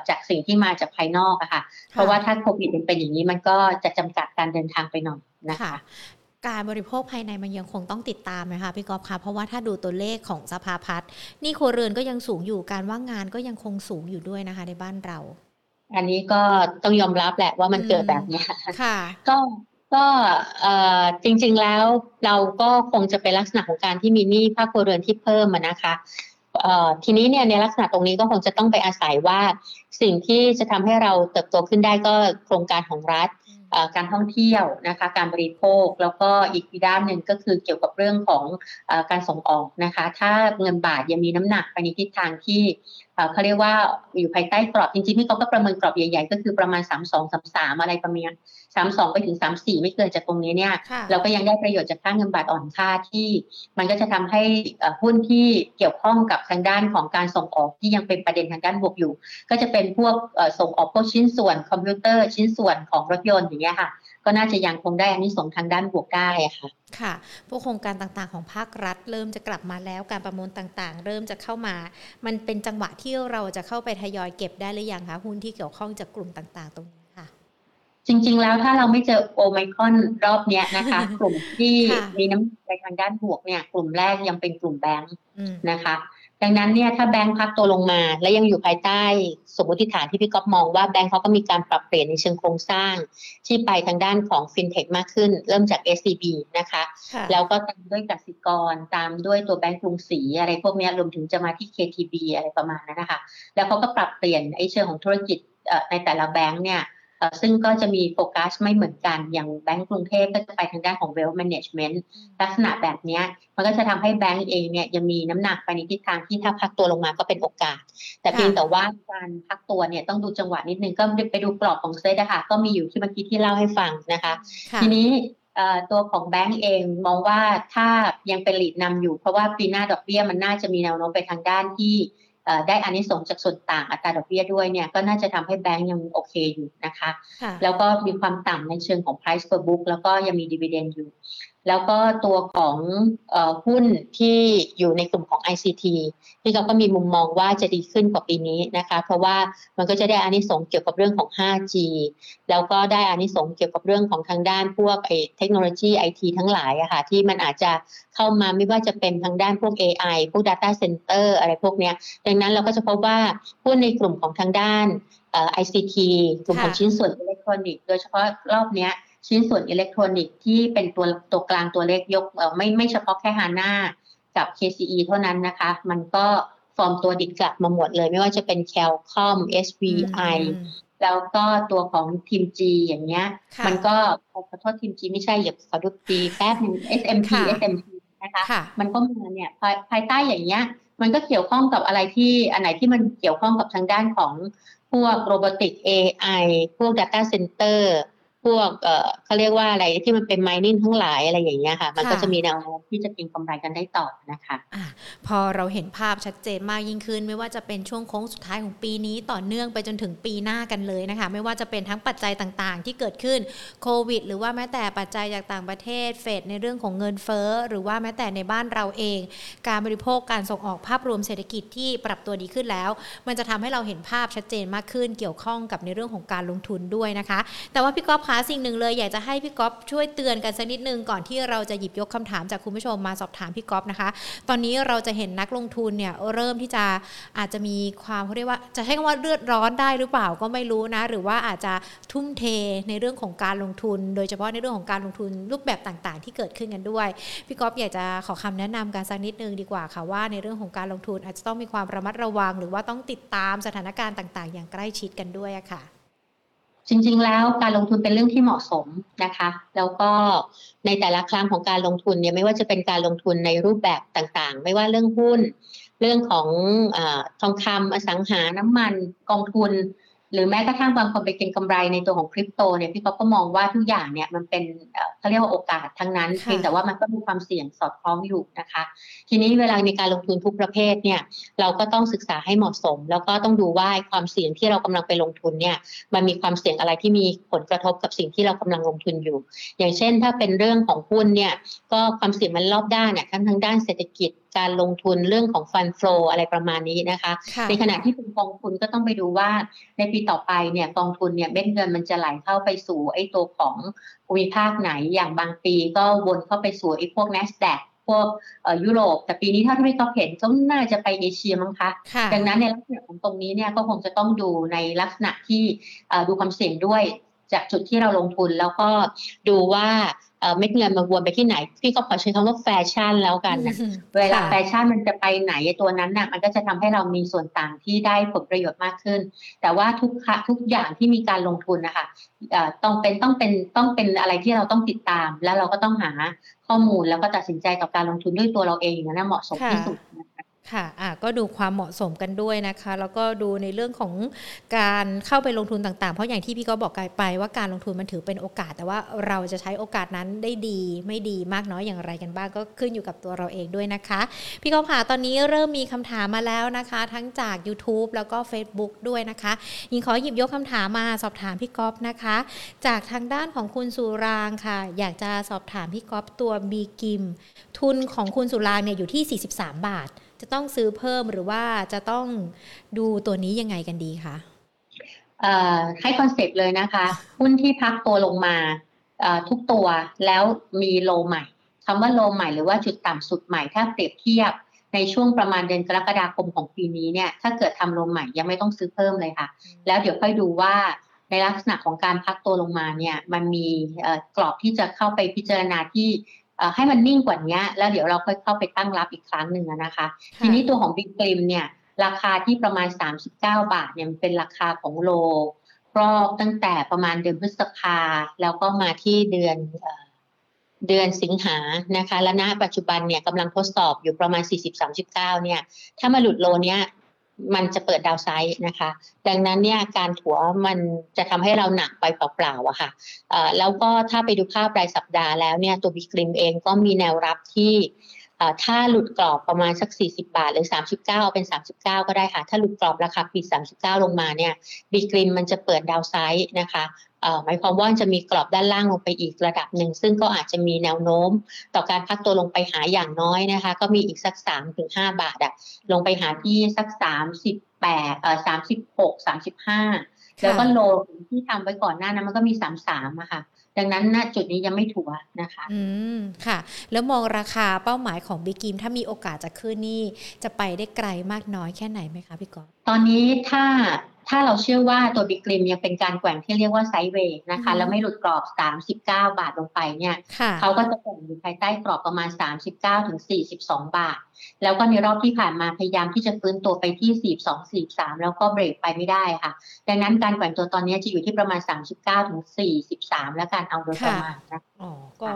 จากสิ่งที่มาจากภายนอกอะค่ะ เพราะว่าถ้าโควิดเป็นอย่างนี้มันก็จะจำกัดการเดินทางไปหน่อยนะคะการบริโภคภายในมันยังคงต้องติดตามนะคะพี่กอฟคะเพราะว่าถ้าดูตัวเลขของสภาพัฒน์นี่ครัวเรือนก็ยังสูงอยู่การว่างงานก็ยังคงสูงอยู่ด้วยนะคะในบ้านเรา อันนี้ก็ต้องยอมรับแหละว่ามันเกิดแบบนี้ค่ะก็ก็จริงๆแล้วเราก็คงจะเป็นลักษณะของการที่มีหนี้ภาคครัวเรือนที่เพิ่มมานะคะทีนี้เนี่ยในลักษณะตรงนี้ก็คงจะต้องไปอาศัยว่าสิ่งที่จะทำให้เราเติบโตขึ้นได้ก็โครงการของรัฐ การท่องเที่ยวนะคะการบริโภคแล้วก็อีกด้านหนึ่งก็คือเกี่ยวกับเรื่องของอการส่งออกนะคะถ้าเงินบาทยังมีน้ำหนักไปในทิศทางที่เขาเรียกว่าอยู่ภายใต้กรอบจริงๆที่เขาก็ประเมินกรอบใหญ่ๆ ก็คือประมาณ 3 2 3 3 อะไรประมาณ 3 2 ไปถึง 3 4 ไม่เกินจากตรงนี้เนี่ยเราก็ยังได้ประโยชน์จากค่าเงินบาทอ่อนค่าที่ มันก็จะทำให้หุ้นที่เกี่ยวข้องกับทางด้านของการส่งออกที่ยังเป็นประเด็นทางด้านบวกอยู่ ก็จะเป็นพวกส่งออกพวกชิ้นส่วนคอมพิวเตอร์ชิ้นส่วนของรถยนต์อย่างเงี้ยค่ะ ก็น่าจะยังคงได้อันนี้ส่งทางด้านบวกได้ค่ะค่ะ พวกโครงการต่างๆของภาครัฐ เริ่มจะกลับมาแล้วการประมูลต่างๆ เริ่มจะเข้ามา มันเป็นจังหวะที่เราจะเข้าไปทยอยเก็บได้หรือยังคะหุ้นที่เกี่ยวข้องจากกลุ่มต่างๆ ตรงนี้ค่ะ จริง ๆ แล้วถ้าเราไม่เจอโอไมคอนรอบนี้นะคะ กลุ่มที่มีน้ำไปทางด้านบวกเนี่ย กลุ่มแรกยังเป็นกลุ่มแบงค์นะคะ ดังนั้นเนี่ยถ้าแบงค์พักตัวลงมา และยังอยู่ภายใต้สมมติฐานที่พี่ก๊อฟมองว่าแบงค์เขาก็มีการปรับเปลี่ยนในเชิงโครงสร้าง ที่ไปทางด้านของฟินเทคมากขึ้น เริ่มจาก SCB นะคะ แล้วก็ตามด้วยกสิกรตามด้วยตัวแบงค์กรุงศรีอะไรพวกนี้รวมถึงจะมาที่ KTB อะไรประมาณนั้นนะคะ แล้วเขาก็ปรับเปลี่ยนไอ้เชิงของธุรกิจในแต่ละแบงค์เนี่ย ซึ่งก็จะมีโฟกัสไม่เหมือนกัน อย่างแบงก์กรุงเทพก็จะไปทางด้านของ wealth management ลักษณะแบบนี้มันก็จะทำให้แบงก์เองเนี่ยยังมีน้ำหนักไปในทิศทางที่ถ้าพักตัวลงมาก็เป็นโอกาส แต่เพียงแต่ว่าการพักตัวเนี่ยต้องดูจังหวะนิดนึงก็ไปดูกรอบของเซตนะคะก็มีอยู่ที่เมื่อกี้ที่เล่าให้ฟังนะคะ ทีนี้ตัวของแบงก์เองมองว่าถ้ายังเป็นหลีดนำอยู่ เพราะว่าปีหน้าดอกเบี้ยมันน่าจะมีแนวโน้มไปทางด้านที่ ได้อานิสงส์จากส่วนต่างอัตราดอกเบี้ยด้วยเนี่ยก็น่าจะทำให้แบงก์ยังโอเคอยู่นะคะ แล้วก็มีความต่ำในเชิงของ price per book แล้วก็ยังมี dividend อยู่ แล้วก็ตัวของหุ้นที่อยู่ในกลุ่มของ ICT ที่เขาก็มีมุมมองว่าจะดีขึ้นกว่าปีนี้นะคะ เพราะว่ามันก็จะได้อานิสงส์เกี่ยวกับเรื่องของ 5G แล้วก็ได้อานิสงส์เกี่ยวกับเรื่องของทางด้านพวกเทคโนโลยีไอทีทั้งหลายอะค่ะที่มันอาจจะเข้ามาไม่ว่าจะเป็นทางด้านพวก AI พวก Data Center อะไรพวกเนี้ย ดังนั้นเราก็จะพบว่าหุ้นในกลุ่มของทางด้าน ICT กลุ่มของชิ้นส่วนอิเล็กทรอนิกส์โดยเฉพาะรอบเนี้ย ชิ้นส่วนอิเล็กทรอนิกส์ที่เป็นตัวตัวกลางตัวเล็กไม่ไม่เฉพาะแค่ HANA กับ KCE เท่านั้นนะคะ มันก็ฟอร์มตัวดีดกลับมาหมดเลย ไม่ว่าจะเป็น CALCOMP SVI แล้วก็ตัวของทีม G อย่างเงี้ย มันก็ขอโทษทีม G ไม่ใช่อย่าขอดู G แป๊บนึง SMT SMT นะคะมันก็มาเนี่ยภายใต้อย่างเงี้ย มันก็เกี่ยวข้องกับอะไรที่อันไหนที่มันเกี่ยวข้องกับทางด้านของพวกโรบอติก AI พวก Data Center พวกเอ่อเขาเรียกว่าอะไรที่มันเป็นไมนิ่งทั้งหลายอะไรอย่างเงี้ยค่ะ มันก็จะมีแนวโน้มที่จะเก็งกำไรกันได้ต่อนะคะอะพอเราเห็นภาพชัดเจนมากยิ่งขึ้น ไม่ว่าจะเป็นช่วงโค้งสุดท้ายของปีนี้ต่อเนื่องไปจนถึงปีหน้ากันเลยนะคะ ไม่ว่าจะเป็นทั้งปัจจัยต่างๆ ที่เกิดขึ้นโควิด หรือว่าแม้แต่ปัจจัยจากต่างประเทศเฟดในเรื่องของเงินเฟ้อหรือว่าแม้แต่ในบ้านเราเอง การบริโภคการส่งออกภาพรวมเศรษฐกิจที่ปรับตัวดีขึ้นแล้ว มันจะทำให้เราเห็นภาพชัดเจนมากขึ้นเกี่ยวข้องกับในเรื่องของการลงทุนด้วยนะคะ แต่ว่าพี่ก๊อฟคะสิ่งหนึ่งเลยอยากจะให้พี่ก๊อฟช่วยเตือนกันสักนิดนึงก่อนที่เราจะหยิบยกคำถามจากคุณผู้ชมมาสอบถามพี่ก๊อฟนะคะ ตอนนี้เราจะเห็นนักลงทุนเนี่ยเริ่มที่จะอาจจะมีความเขาเรียกว่าจะใช้คำว่าเลือดร้อนได้หรือเปล่าก็ไม่รู้นะ หรือว่าอาจจะทุ่มเทในเรื่องของการลงทุน โดยเฉพาะในเรื่องของการลงทุนรูปแบบต่างๆ ที่เกิดขึ้นกันด้วยพี่ก๊อฟอยากจะขอคำแนะนำกันสักนิดนึงดีกว่าค่ะว่าในเรื่องของการลงทุนอาจจะต้องมีความระมัดระวัง หรือว่าต้องติดตามสถานการณ์ต่าง ๆ อย่างใกล้ชิดกันด้วยะค่ะ จริงๆ แล้วการลงทุนเป็นเรื่องที่เหมาะสมนะคะ แล้วก็ในแต่ละครั้งของการลงทุนเนี่ยไม่ว่าจะเป็นการลงทุนในรูปแบบต่างๆ ไม่ว่าเรื่องหุ้น เรื่องของอทองคำอสังหาน้ำมันกองทุน หรือแม้กระทั่งบางคนไปเก็งกำไรในตัวของคริปโตเนี่ยพี่ก๊อฟก็มองว่าทุกอย่างเนี่ยมันเป็นเขาเรียกว่าโอกาสทั้งนั้นเพียงแต่ว่ามันก็มีความเสี่ยงสอดคล้องอยู่นะคะ ทีนี้เวลาในการลงทุนทุกประเภทเนี่ยเราก็ต้องศึกษาให้เหมาะสม แล้วก็ต้องดูว่าความเสี่ยงที่เรากำลังไปลงทุนเนี่ยมันมีความเสี่ยงอะไรที่มีผลกระทบกับสิ่งที่เรากำลังลงทุนอยู่ อย่างเช่น ถ้าเป็นเรื่องของหุ้นเนี่ยก็ความเสี่ยงมันรอบด้านเนี่ยทั้งทางด้านเศรษฐกิจการลงทุนเรื่องของฟันฟลออะไรประมาณนี้นะคะในขณะที่เป็นกองทุนก็ต้องไปดูว่าในปีต่อไปเนี่ยกองทุนเนี่ยเม็ดเงินมันจะไหลเข้าไปสู่ไอ้ตัวของภูมิภาคไหนอย่างบางปีก็วนเข้าไปสู่ไอ้พวก NASDAQ พ วกยุโรป แต่ปีนี้ถ้าที่เขาเห็นก็น่าจะไปเอเชียมั้งคะ ดังนั้นในลักษณะของตรงนี้เนี่ยก็คงจะต้องดูในลักษณะที่ดูความเสี่ยงด้วยจากจุดที่เราลงทุนแล้วก็ดูว่า เม็ดเงินมาวนไปที่ไหน พี่ก็ขอใช้คำว่าแฟชั่นแล้วกันนะเวลาแฟชั่นมันจะไปไหนตัวนั้นน่ะมันก็จะทำให้เรามีส่วนต่างที่ได้ผลประโยชน์มากขึ้น แต่ว่าทุกทุกอย่างที่มีการลงทุนนะคะต้องเป็นต้องเป็นต้องเป็นอะไรที่เราต้องติดตาม แล้วเราก็ต้องหาข้อมูลแล้วก็ตัดสินใจกับการลงทุนด้วยตัวเราเองอย่างนั้นเหมาะสมที่สุดค่ะ อะก็ดูความเหมาะสมกันด้วยนะคะ แล้วก็ดูในเรื่องของการเข้าไปลงทุนต่างๆ เพราะอย่างที่พี่ก็บอกไปว่าการลงทุนมันถือเป็นโอกาส แต่ว่าเราจะใช้โอกาสนั้นได้ดี ไม่ดีมากน้อยอย่างไรกันบ้างก็ขึ้นอยู่กับตัวเราเองด้วยนะคะ พี่ก็ค่ะตอนนี้เริ่มมีคำถามมาแล้วนะคะ ทั้งจาก YouTube แล้วก็ Facebook ด้วยนะคะยิงขอหยิบยกคำถามมาสอบถามพี่ก๊อฟนะคะ จากทางด้านของคุณสุรางค่ะ อยากจะสอบถามพี่ก๊อฟตัวบีกิม ทุนของคุณสุรางเนี่ยอยู่ที่ 43 บาท จะต้องซื้อเพิ่มหรือว่าจะต้องดูตัวนี้ยังไงกันดีคะให้คอนเซ็ปต์เลยนะคะ หุ้นที่พักตัวลงมาทุกตัวแล้วมี low ใหม่คำว่า low ใหม่หรือว่าจุดต่ำสุดใหม่ถ้าเปรียบเทียบในช่วงประมาณเดือนกรกฎาคมของปีนี้เนี่ยถ้าเกิดทำ low ใหม่ยังไม่ต้องซื้อเพิ่มเลยค่ะ แล้วเดี๋ยวค่อยดูว่าในลักษณะของการพักตัวลงมาเนี่ยมันมีกรอบที่จะเข้าไปพิจารณาที่ ให้มันนิ่งกว่านี้แล้วเดี๋ยวเราค่อยเข้าไปตั้งรับอีกครั้งหนึ่งนะคะ ทีนี้ตัวของบิ๊กกลิมเนี่ยราคาที่ประมาณ 39 บาทเนี่ยเป็นราคาของโลรอบตั้งแต่ประมาณเดือนพฤษภาแล้วก็มาที่เดือนเดือนสิงหานะคะ และณปัจจุบันเนี่ยกำลังทดสอบอยู่ประมาณ 40-39 เนี่ย ถ้ามาหลุดโลเนี้ย มันจะเปิดดาวไซด์นะคะ ดังนั้นเนี่ยการถัวมันจะทำให้เราหนักไปเปล่าๆอะค่ะแล้วก็ถ้าไปดูภาพรายสัปดาห์แล้วเนี่ยตัวบิกริมเองก็มีแนวรับที่ถ้าหลุดกรอบประมาณสัก 40 บาท หรือ 39 เป็น 39 ก็ได้ค่ะ ถ้าหลุดกรอบราคาปิด 39 ลงมาเนี่ยบีกริมมันจะเปิดดาวไซด์นะคะ หมายความว่าจะมีกรอบด้านล่างลงไปอีกระดับหนึ่ง ซึ่งก็อาจจะมีแนวโน้ม ต่อการพักตัวลงไปหาอย่างน้อยนะคะ ก็มีอีกสัก3าถึงหบาทอะลงไปหาที่สัก 38เอ่อ36 35 แล้วก็โลที่ทำไว้ก่อนหน้านั้นมันก็มี 33อะค่ะดังนั้นณจุดนี้ยังไม่ถัวนะคะ อืม ค่ะ แล้วมองราคาเป้าหมายของบิกิมถ้ามีโอกาสจะขึ้นนี่ จะไปได้ไกลมากน้อยแค่ไหนไหมคะพี่กอฟตอนนี้ถ้า ถ้าเราเชื่อว่าตัวบิกริมยังเป็นการแกว่งที่เรียกว่าไซด์เวย์นะคะ แล้วไม่หลุดกรอบ 39 บาทลงไปเนี่ยเขาก็จะแกว่งอยู่ภายใต้กรอบประมาณ 39ถึง42 บาท แล้วก็ในรอบที่ผ่านมาพยายามที่จะฟื้นตัวไปที่ 42 43 แล้วก็เบรกไปไม่ได้ค่ะ ดังนั้นการแกว่งตัวตอนนี้จะอยู่ที่ประมาณ 39ถึง43 แล้วการเอาโดยประมาณนะอ๋อก็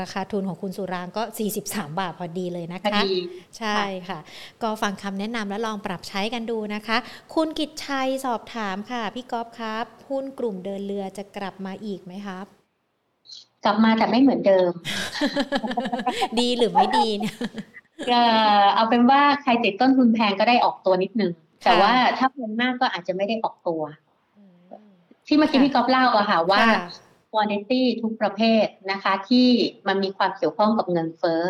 ราคาทุนของคุณสุรางก็ 43 บาทพอดีเลยนะคะ ใช่ค่ะ ก็ฟังคำแนะนำและลองปรับใช้กันดูนะคะ คุณกิตชัยสอบถามค่ะ พี่ก๊อฟครับหุ้นกลุ่มเดินเรือจะกลับมาอีกไหมครับ กลับมาแต่ไม่เหมือนเดิม ดีหรือไม่ดีเนี่ยเอาเป็นว่าใครติดต้นทุนแพงก็ได้ออกตัวนิดนึง แต่ว่าถ้าเพิ่มมากก็อาจจะไม่ได้ออกตัว ที่เมื่อกี้พี่ก๊อฟเล่าอะค่ะว่า คุณภาพทุกประเภทนะคะที่มันมีความเกี่ยวข้องกับเงินเฟ้อ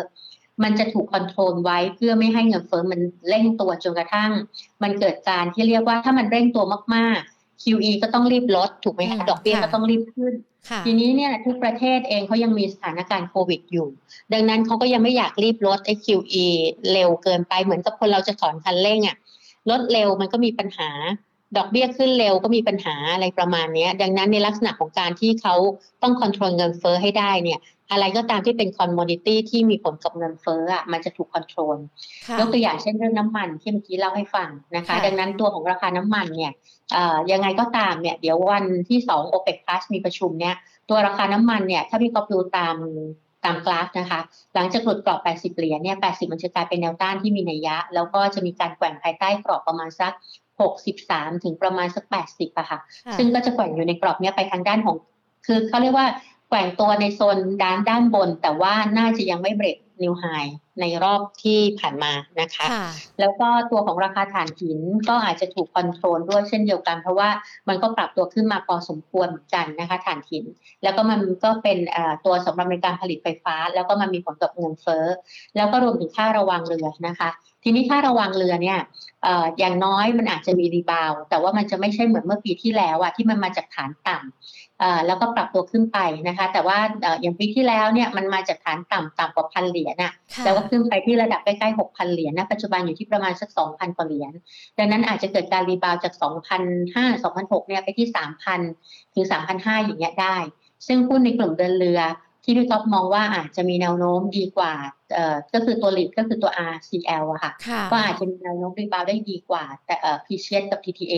มันจะถูกคอนโทรลไว้เพื่อไม่ให้เงินเฟ้อมันเร่งตัวจนกระทั่ง มันเกิดการที่เรียกว่าถ้ามันเร่งตัวมากๆ QE ก็ต้องรีบลดถูกไหมคะดอกเบี้ยก็ต้องรีบขึ้น ทีนี้เนี่ยทุกประเทศเองเขายังมีสถานการณ์โควิดอยู่ ดังนั้นเขาก็ยังไม่อยากรีบลดไอ้ QE เร็วเกินไปเหมือนกับคนเราจะถอนคันเร่งอะลดเร็วมันก็มีปัญหา ดอกเบี้ยขึ้นเร็วก็มีปัญหาอะไรประมาณนี้ดังนั้นในลักษณะของการที่เขาต้องควบคุมเงินเฟ้อให้ได้เนี่ย อะไรก็ตามที่เป็นคอมมอดิตี้ที่มีผลกับเงินเฟ้ออะมันจะถูกควบคุมยกตัวอย่างเช่นเรื่องน้ำมันที่เมื่อกี้เล่าให้ฟังนะคะ ดังนั้นตัวของราคาน้ำมันเนี่ยยังไงก็ตามเนี่ยเดี๋ยววันที่สองโอเปกพลัสมีประชุมเนี่ยตัวราคาน้ำมันเนี่ยถ้าพี่ก็ดูตามตามกราฟนะคะ หลังจากหลุดกรอบ 80 เหรียญเนี่ย 80 มันจะกลายเป็นแนวต้านที่มีนัยยะ แล้วก็จะมีการแกว่งภายใต้กรอบประมาณสัก 63 ถึงประมาณสัก 80อะค่ะ ซึ่งก็จะแกว่งอยู่ในกรอบนี้ไปทางด้านของ คือเขาเรียกว่าแกว่งตัวในโซนด้านด้านบน แต่ว่าน่าจะยังไม่เบรกนิวไฮในรอบที่ผ่านมานะคะ แล้วก็ตัวของราคาถ่านหินก็อาจจะถูก control ด้วยเช่นเดียวกัน เพราะว่ามันก็ปรับตัวขึ้นมาพอสมควรเหมือนกันนะคะถ่านหิน แล้วก็มันก็เป็นตัวสำหรับในการผลิตไฟฟ้า แล้วก็มันมีผลกับเงินเฟ้อ แล้วก็รวมถึงค่าระวางเรือนะคะ ทีนี้ค่าระวางเรือเนี่ย อย่างน้อยมันอาจจะมี rebound แต่ว่ามันจะไม่ใช่เหมือนเมื่อปีที่แล้วอะที่มันมาจากฐานต่ำแล้วก็ปรับตัวขึ้นไปนะคะ แต่ว่าอย่างปีที่แล้วเนี่ยมันมาจากฐานต่ำต่ำกว่าพันเหรียญน่ะแล้วก็ขึ้นไปที่ระดับใกล้ๆหกพันเหรียญนะปัจจุบันอยู่ที่ประมาณสักสองพันกว่าเหรียญดังนั้นอาจจะเกิดการ rebound จากสองพันห้าสองพันหกเนี่ยไปที่สามพันถึงสามพันห้าอย่างเงี้ยได้ ซึ่งหุ้นในกลุ่มเดินเรือ ที่พี่ก๊อฟมองว่าอาจจะมีแนวโน้มดีกว่าเอ่อก็คือตัว lead ก็คือตัว RCL อะค่ะก็อาจจะมีแนวโน้ม rebound ได้ดีกว่า แต่เอ่อ PSL กับ TTA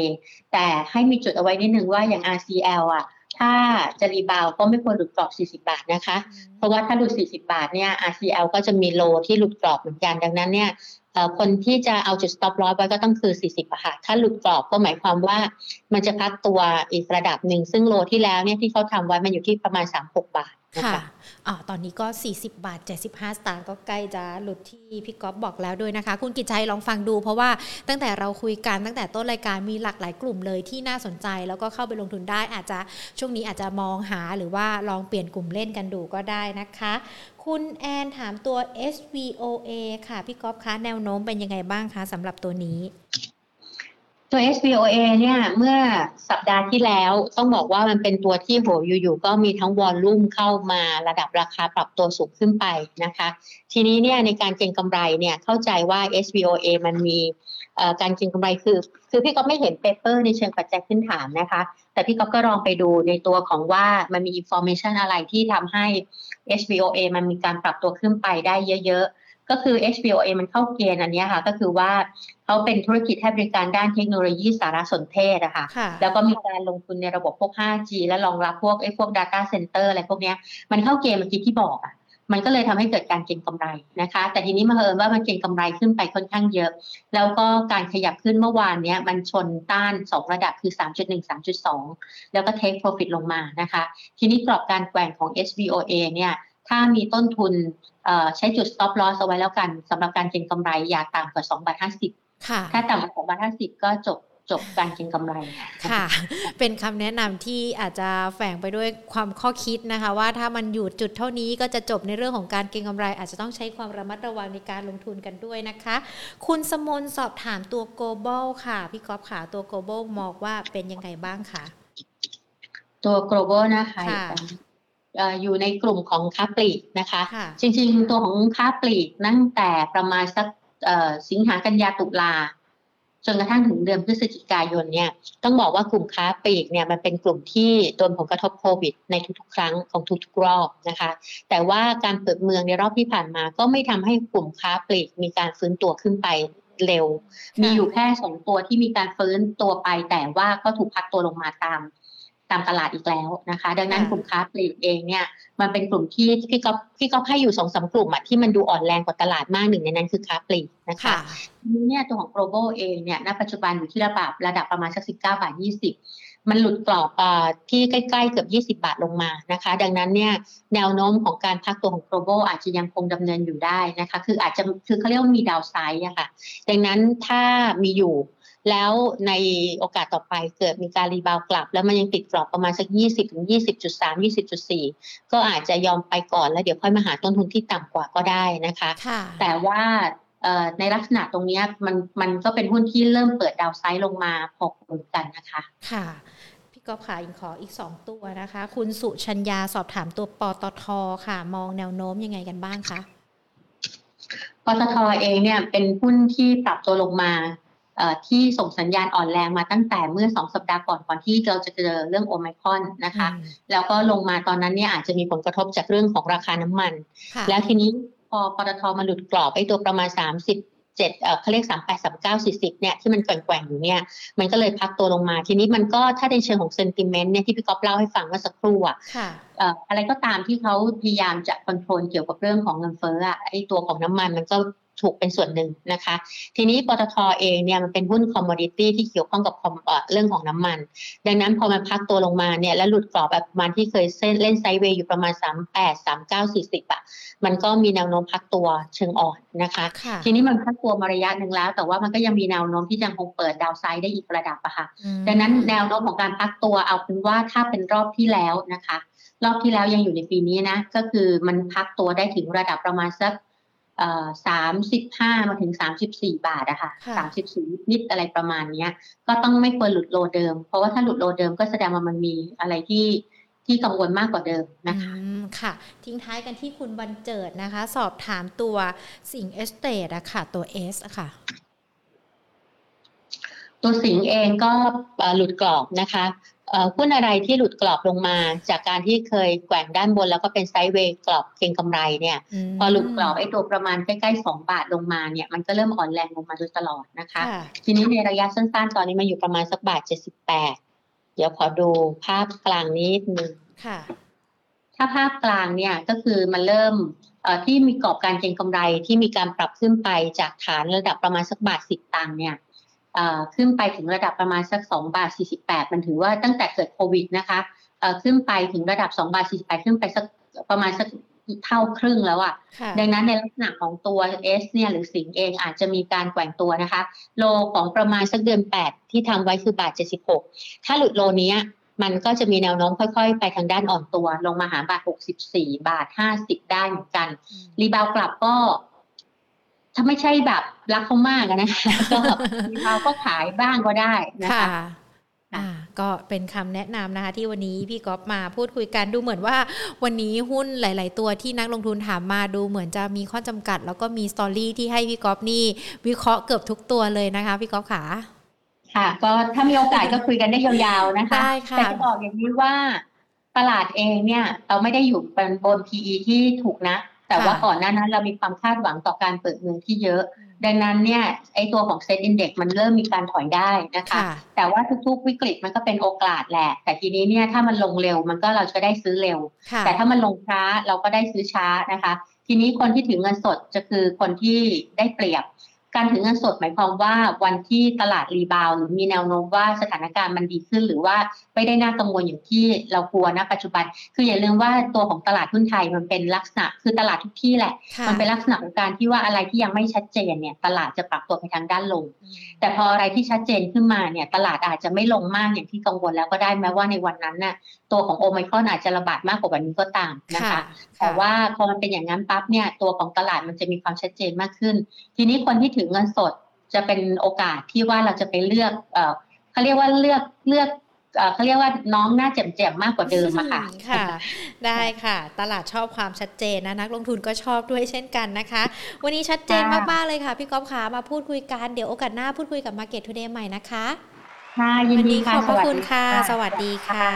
แต่ให้มีจุดเอาไว้นิดนึงว่าอย่าง RCL อะถ้าจะ rebound ก็ไม่ควรหลุดกรอบ 40 บาทนะคะ เพราะว่าถ้าหลุด 40 บาทเนี่ย RCL ก็จะมีโลที่หลุดกรอบเหมือนกันดังนั้นเนี่ยคนที่จะเอาจุด stop loss ไว้ก็ต้องคือ 40บาทถ้าหลุดกรอบก็หมายความว่า มันจะพักตัวอีกระดับหนึ่ง ซึ่งโลที่แล้วเนี่ยที่เขาทำไว้มันอยู่ที่ประมาณ 36 บาท ค่ะอ่าตอนนี้ก็ 40 บาท 75 สตางค์ก็ใกล้จะหลุดที่พี่ก๊อฟบอกแล้วด้วยนะคะ คุณกิจชัยลองฟังดู เพราะว่าตั้งแต่เราคุยกันตั้งแต่ต้นรายการมีหลากหลายกลุ่มเลยที่น่าสนใจ แล้วก็เข้าไปลงทุนได้อาจจะช่วงนี้อาจจะมองหาหรือว่าลองเปลี่ยนกลุ่มเล่นกันดูก็ได้นะคะ คุณแอนถามตัว SVOA ค่ะ พี่ก๊อฟคะแนวโน้มเป็นยังไงบ้างคะสำหรับตัวนี้ ตัว SVOA เนี่ยเมื่อสัปดาห์ที่แล้วต้องบอกว่ามันเป็นตัวที่โหอยู่ๆก็มีทั้งวอลลุ่มเข้ามาระดับราคาปรับตัวสูงขึ้นไปนะคะ ทีนี้เนี่ยในการเก็งกำไรเนี่ยเข้าใจว่า SVOA มันมีการเก็งกำไรคือ คือพี่ก็ไม่เห็น paper ในเชิงปัจจัยพื้นฐานนะคะ แต่พี่ก็ก็ลองไปดูในตัวของว่ามันมี information อะไรที่ทำให้ SVOA มันมีการปรับตัวขึ้นไปได้เยอะๆ ก็คือ SVOA มันเข้าเกณฑ์อันนี้ค่ะ ก็คือว่าเขาเป็นธุรกิจให้บริการด้านเทคโนโลยีสารสนเทศอะค่ะ แล้วก็มีการลงทุนในระบบพวก 5G และรองรับพวกไอ้พวก Data Center อะไรพวกนี้มันเข้าเกณฑ์เมื่อกี้ที่บอกอะมันก็เลยทำให้เกิดการเก็งกำไรนะคะ แต่ทีนี้บังเอิญว่ามันเก็งกำไรขึ้นไปค่อนข้างเยอะ แล้วก็การขยับขึ้นเมื่อวานนี้มันชนต้าน 2 ระดับคือ 3.1 3.2 แล้วก็ take profit ลงมานะคะ ทีนี้กรอบการแกว่งของ SVOA เนี่ย ถ้ามีต้นทุนใช้จุด stop loss เอาไว้แล้วกันสำหรับการเก็งกำไรอย่าต่ำกว่า2บาท50 ถ้าต่ำกว่า2บาท50 ก็จบจบการเก็งกำไรค่ะ เป็นคำแนะนำที่อาจจะแฝงไปด้วยความข้อคิดนะคะ ว่าถ้ามันอยู่จุดเท่านี้ก็จะจบในเรื่องของการเก็งกำไร อาจจะต้องใช้ความระมัดระวังในการลงทุนกันด้วยนะคะ คุณสมนสอบถามตัว global ค่ะ พี่ก๊อฟขาตัว global มองว่าเป็นยังไงบ้างคะตัว global นะคะ อยู่ในกลุ่มของค้าปลีกนะคะ จริงๆ ตัวของค้าปลีกตั้งแต่ประมาณสักสิงหากันยาตุลาจนกระทั่งถึงเดือนพฤศจิกายนเนี่ยต้องบอกว่ากลุ่มค้าปลีกเนี่ยมันเป็นกลุ่มที่โดนผลกระทบโควิด ในทุกๆ ครั้งของทุกๆรอบนะคะ แต่ว่าการเปิดเมืองในรอบที่ผ่านมาก็ไม่ทำให้กลุ่มค้าปลีกมีการฟื้นตัวขึ้นไปเร็ว มีอยู่แค่สองตัวที่มีการฟื้นตัวไป แต่ว่าก็ถูกพักตัวลงมาตาม ตามตลาดอีกแล้วนะคะ ดังนั้นกลุ่มค้าปลีกเองเนี่ยมันเป็นกลุ่มที่พี่ก๊อฟพี่ก๊อฟให้อยู่สองสากลุ่มอะที่มันดูอ่อนแรงกว่าตลาดมากหนึ่งในนั้นคือค้าปลีกนะคะนี้เนี่ยตัวของ global เองเนี่ยณปัจจุบันอยู่ที่ระดับระดับประมาณสักสิบเก้าบาทยี่สิบมันหลุดกรอบอที่ใกล้ๆเกือบ 20 บาทลงมานะคะ ดังนั้นเนี่ยแนวโน้มของการพักตัวของ global อาจจะยังคงดำเนินอยู่ได้นะคะ คืออาจจะคือเขาเรียกว่ามีดาวไซด์อะค่ะ ดังนั้นถ้ามีอยู่ แล้วในโอกาสต่อไปเกิดมีการรีบาวกลับ แล้วมันยังติดกรอบประมาณสัก 20ถึง20.3 20.4 ก็อาจจะยอมไปก่อนแล้วเดี๋ยวค่อยมาหาต้นทุนที่ต่ำกว่าก็ได้นะคะ แต่ว่าในลักษณะตรงนี้มันมันก็เป็นหุ้นที่เริ่มเปิดดาวไซด์ลงมาพอคุมกันนะคะ ค่ะพี่ก๊อฟขาอีกขออีก 2 ตัวนะคะ คุณสุชัญญาสอบถามตัวปตทค่ะ มองแนวโน้มยังไงกันบ้างคะปตทเองเนี่ยเป็นหุ้นที่ปรับตัวลงมา ที่ส่งสัญญาณอ่อนแรงมาตั้งแต่เมื่อสองสัปดาห์ก่อนก่อนที่เราจะเจอเรื่องโอไมคอนนะคะ แล้วก็ลงมาตอนนั้นเนี่ยอาจจะมีผลกระทบจากเรื่องของราคาน้ำมัน แล้วทีนี้พอปตทมาหลุดกรอบไอ้ตัวประมาณ 30เจ็ดเออเขาเรียกสามแปดสามเก้าสี่สิบเนี่ยที่มันแกว่งๆอยู่เนี่ยมันก็เลยพักตัวลงมา ทีนี้มันก็ถ้าในเชิงของ sentiment เนี่ยที่พี่ก๊อฟเล่าให้ฟังเมื่อสักครู่อะอะไรก็ตามที่เขาพยายามจะ control เกี่ยวกับเรื่องของเงินเฟ้ออะไอ้ตัวของน้ำมันมันก็ ถูกเป็นส่วนหนึ่งนะคะ ทีนี้ปตทเองเนี่ยมันเป็นหุ้น commodity ที่เกี่ยวข้องกับเรื่องของน้ำมัน ดังนั้นพอมันพักตัวลงมาเนี่ยแล้วหลุดกรอบแบบประมาณที่เคยเล่น sideway อยู่ประมาณ 38 39 40อะมันก็มีแนวโน้มพักตัวเชิงอ่อนนะคะ ทีนี้มันพักตัวมาระยะหนึ่งแล้ว แต่ว่ามันก็ยังมีแนวโน้มที่ยังคงเปิดดาวไซด์ได้อีกระดับอะค่ะ ดังนั้นแนวโน้มของการพักตัวเอาเป็นว่าถ้าเป็นรอบที่แล้วนะคะ รอบที่แล้วยังอยู่ในปีนี้นะก็คือมันพักตัวได้ถึงระดับประมาณสัก สามสิบห้ามาถึงสามสิบสี่บาทอะค่ะสามสิบสี่นิดอะไรประมาณเนี้ย ก็ต้องไม่ควรหลุดโลเดิม เพราะว่าถ้าหลุดโลเดิมก็แสดงว่ามันมีอะไรที่ที่กังวลมากกว่าเดิมนะคะค่ะ ทิ้งท้ายกันที่คุณบรรเจิดนะคะ สอบถามตัวสิงห์เอสเตทอะค่ะ ตัว S อะค่ะ ตัวสิงห์เองก็หลุดกรอบนะคะ หุ้นอะไรที่หลุดกรอบลงมา จากการที่เคยแกว่งด้านบน แล้วก็เป็น sideway กรอบเก็งกำไรเนี่ย พอหลุดกรอบไอ้ตัวประมาณใกล้ๆสองบาทลงมาเนี่ยมันก็เริ่มอ่อนแรงลงมาโดยตลอดนะคะ ทีนี้ในระยะสั้นๆ ตอนนี้มันอยู่ประมาณสักบาทเจ็ดสิบแปดเดี๋ยวขอดูภาพกลางนิดนึงค่ะ ถ้าภาพกลางเนี่ยก็คือมันเริ่มที่มีกรอบการเก็งกำไรที่มีการปรับขึ้นไปจากฐานระดับประมาณสักบาทสิบตังค์เนี่ย ขึ้นไปถึงระดับประมาณสักสองบาทสี่สิบแปดมันถือว่าตั้งแต่เกิดโควิดนะคะขึ้นไปถึงระดับสองบาทสี่สิบแปดขึ้นไปสักประมาณสักเท่าครึ่งแล้วอะ่ะ ดังนั้นในลักษณะของตัว S เนี่ยหรือสิงเองอาจจะมีการแกว่งตัวนะคะ โลของประมาณสักเดือนแปดที่ทำไว้คือบาทเจ็ดสิบหกถ้าหลุดโลนี้มันก็จะมีแนวโน้มค่อยๆ ไปทางด้านอ่อนตัว ลงมาหาบาทหกสิบสี่บาทห้าสิบได้เหมือนกัน รีบาวกลับก็ ถ้าไม่ใช่แบบรักเขามากนะคะก็เราก็ขายบ้างก็ได้นะคะอ่าก็เป็นคำแนะนำนะคะที่วันนี้พี่ก๊อฟมาพูดคุยกันดูเหมือนว่า วันนี้หุ้นหลาย ๆ ตัวที่นักลงทุนถามมาดูเหมือนจะมีข้อจำกัด แล้วก็มีสตอรี่ที่ให้พี่ก๊อฟนี่ วิเคราะห์เกือบทุกตัวเลยนะคะพี่ก๊อฟขาค่ะ ก็ถ้ามีโอกาสก็คุยกันได้ยาวๆนะคะแต่จะบอกอย่างนี้ว่าตลาดเองเนี่ยเราไม่ได้อยู่บนบน PE ที่ถูกนะ แต่ว่าก่อนหน้านั้นเรามีความคาดหวังต่อการเปิดเมืองที่เยอะ ดังนั้นเนี่ยไอตัวของเซ็ตอินเด็กมันเริ่มมีการถอยได้นะคะ แต่ว่าทุกๆวิกฤตมันก็เป็นโอกาสแหละ แต่ทีนี้เนี่ยถ้ามันลงเร็วมันก็เราจะได้ซื้อเร็ว แต่ถ้ามันลงช้าเราก็ได้ซื้อช้านะคะ ทีนี้คนที่ถือเงินสดจะคือคนที่ได้เปรียบ การถือเงินสดหมายความว่าวันที่ตลาดรีบาวหรือมีแนวโน้มว่าสถานการณ์มันดีขึ้นหรือว่าไม่ได้น่ากังวลอย่างที่เรากลัวนะปัจจุบัน คืออย่าลืมว่าตัวของตลาดหุ้นไทยมันเป็นลักษณะ คือตลาดทุกที่แหละ มันเป็นลักษณะของการที่ว่าอะไรที่ยังไม่ชัดเจนเนี่ยตลาดจะปรับตัวไปทางด้านลง แต่พออะไรที่ชัดเจนขึ้นมาเนี่ยตลาดอาจจะไม่ลงมากอย่างที่กังวลแล้วก็ได้แม้ว่าในวันนั้นน่ะตัวของโอไมครอนอาจจะระบาดมากกว่าวันนี้ก็ตามนะคะแต่ว่าพอมันเป็นอย่างนั้นปั๊บเนี่ยตัวของตลาดมันจะมีความชัดเจนมากขึ้น ทีนี้คนที่ถือเงินสดจะเป็นโอกาสที่ว่าเราจะไปเลือกเออเขาเรียกว่าเลือกเลือก เขาเรียกว่าน้องหน้าแจ่มๆมากกว่าเดิมอะค่ะค่ะ ได้ค่ะ ตลาดชอบความชัดเจนนะนักลงทุนก็ชอบด้วยเช่นกันนะคะ วันนี้ชัดเจนมากๆเลยค่ะ พี่ก๊อฟขามาพูดคุยกันเดี๋ยวโอกาสหน้าพูดคุยกับ Market Today ใหม่นะคะค่ะยินดีค่ะขอบคุณค่ะ สวัสดีค่ะ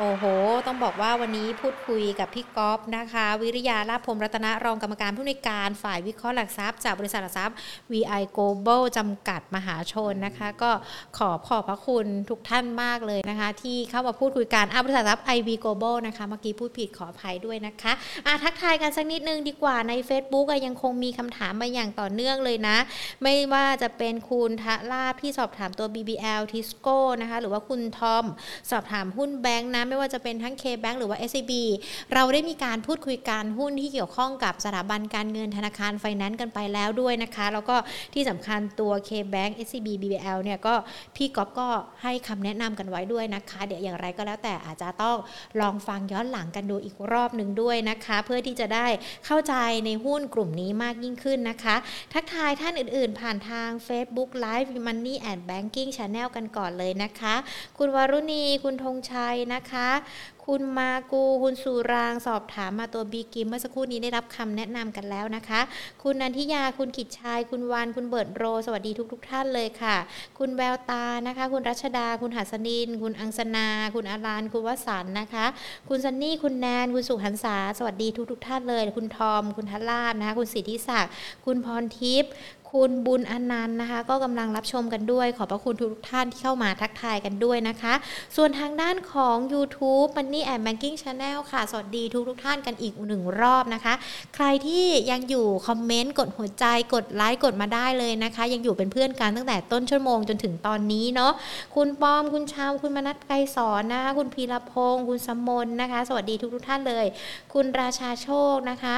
โอ้โห ต้องบอกว่าวันนี้พูดคุยกับพี่ก๊อฟนะคะ วิริยาลาภพรมรัตนะรองกรรมการผู้ในการฝ่ายวิเคราะห์หลักทรัพย์จากบริษัทหลักทรัพย์ VI Global จำกัดมหาชนนะคะ ก็ขอขอบพระคุณทุกท่านมากเลยนะคะ ที่เข้ามาพูดคุยกันอาบริษัทหลักทรัพย์ IV Global นะคะ เมื่อกี้พูดผิดขออภัยด้วยนะคะอะทักทายกันสักนิดนึงดีกว่าใน Facebook ยังคงมีคำถามมาอย่างต่อเนื่องเลยนะ ไม่ว่าจะเป็นคุณทะลาบที่สอบถามตัว BBL Tisco นะคะหรือว่าคุณทอมสอบถามหุ้นแบงค์นะไม่ว่าจะเป็นทั้ง K-Bank หรือว่า SCB เราได้มีการพูดคุยการหุ้นที่เกี่ยวข้องกับสถาบันการเงินธนาคารไฟแนนซ์กันไปแล้วด้วยนะคะ แล้วก็ที่สำคัญตัว K-Bank SCB BBL เนี่ยก็พี่ก๊อฟก็ให้คำแนะนำกันไว้ด้วยนะคะ เดี๋ยวอย่างไรก็แล้วแต่อาจจะต้องลองฟังย้อนหลังกันดูอีกรอบหนึ่งด้วยนะคะ เพื่อที่จะได้เข้าใจในหุ้นกลุ่มนี้มากยิ่งขึ้นนะคะ ทักทายท่านอื่นๆ ผ่านทาง Facebook Live Money and Banking Channel กันก่อนเลยนะคะ คุณวรุณี คุณธงชัยนะคะคุณมากู คุณสุรางสอบถามมาตัวบีกิมเมื่อสักครู่นี้ได้รับคำแนะนำกันแล้วนะคะ คุณนันทิยาคุณกิจชัยคุณวานคุณเบิร์ดโร สวัสดีทุกๆทท่านเลยค่ะ คุณแววตานะคะ คุณรัชดา คุณหัสนิน คุณอังสนา คุณอารันคุณวสันนะคะ คุณซันนี่คุณแนนคุณสุหันษาสวัสดีทุกๆทท่านเลย คุณทอม คุณทัลลาบนะคะ คุณสิทธิศักดิ์คุณพรทิพย์ คุณบุญอนันต์นะคะ ก็กำลังรับชมกันด้วย ขอบพระคุณทุกท่านที่เข้ามาทักทายกันด้วยนะคะ ส่วนทางด้านของ YouTube Money and Banking Channel ค่ะ สวัสดีทุกทุกท่านกันอีกหนึ่งรอบนะคะ ใครที่ยังอยู่คอมเมนต์กดหัวใจกดไลค์กดมาได้เลยนะคะ ยังอยู่เป็นเพื่อนกันตั้งแต่ต้นชั่วโมงจนถึงตอนนี้เนาะคุณป้อมคุณชาวคุณมนัทไกรสอนนะคะคุณพีรพงศ์คุณสมนนะคะ สวัสดีทุกทุกท่านเลย คุณราชาโชคนะคะ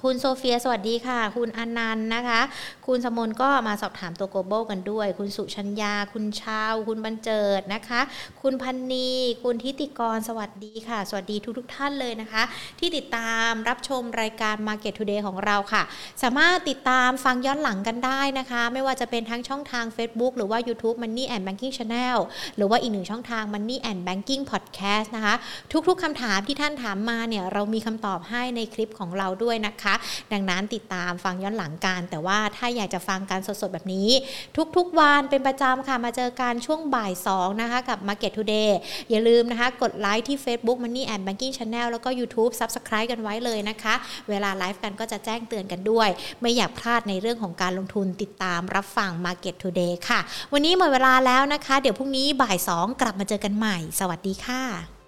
คุณโซเฟียสวัสดีค่ะ คุณอนันต์นะคะ คุณสมนก็มาสอบถามตัวโกโบกันด้วย คุณสุชัญญา คุณชาว คุณบรรเจิดนะคะ คุณพันนีคุณทิติกรสวัสดีค่ะ สวัสดีทุกทุกท่านเลยนะคะ ที่ติดตามรับชมรายการ Market Today ของเราค่ะ สามารถติดตามฟังย้อนหลังกันได้นะคะ ไม่ว่าจะเป็นทั้งช่องทาง Facebook หรือว่า YouTube Money and Banking Channel หรือว่าอีกหนึ่งช่องทาง Money and Banking Podcast นะคะ ทุกๆคำถามที่ท่านถามมาเนี่ยเรามีคำตอบให้ในคลิปของเราด้วยนะคะนะคะ ดังนั้นติดตามฟังย้อนหลังกัน แต่ว่าถ้าอยากจะฟังการสดๆแบบนี้ ทุกๆวันเป็นประจำค่ะ มาเจอกันช่วงบ่าย2นะคะกับ Market Today อย่าลืมนะคะ กดไลค์ที่ Facebook Money and Banking Channel แล้วก็ YouTube Subscribe กันไว้เลยนะคะ เวลาไลฟ์กันก็จะแจ้งเตือนกันด้วย ไม่อยากพลาดในเรื่องของการลงทุนติดตามรับฟัง Market Today ค่ะ วันนี้หมดเวลาแล้วนะคะ เดี๋ยวพรุ่งนี้บ่าย2กลับมาเจอกันใหม่ สวัสดีค่ะ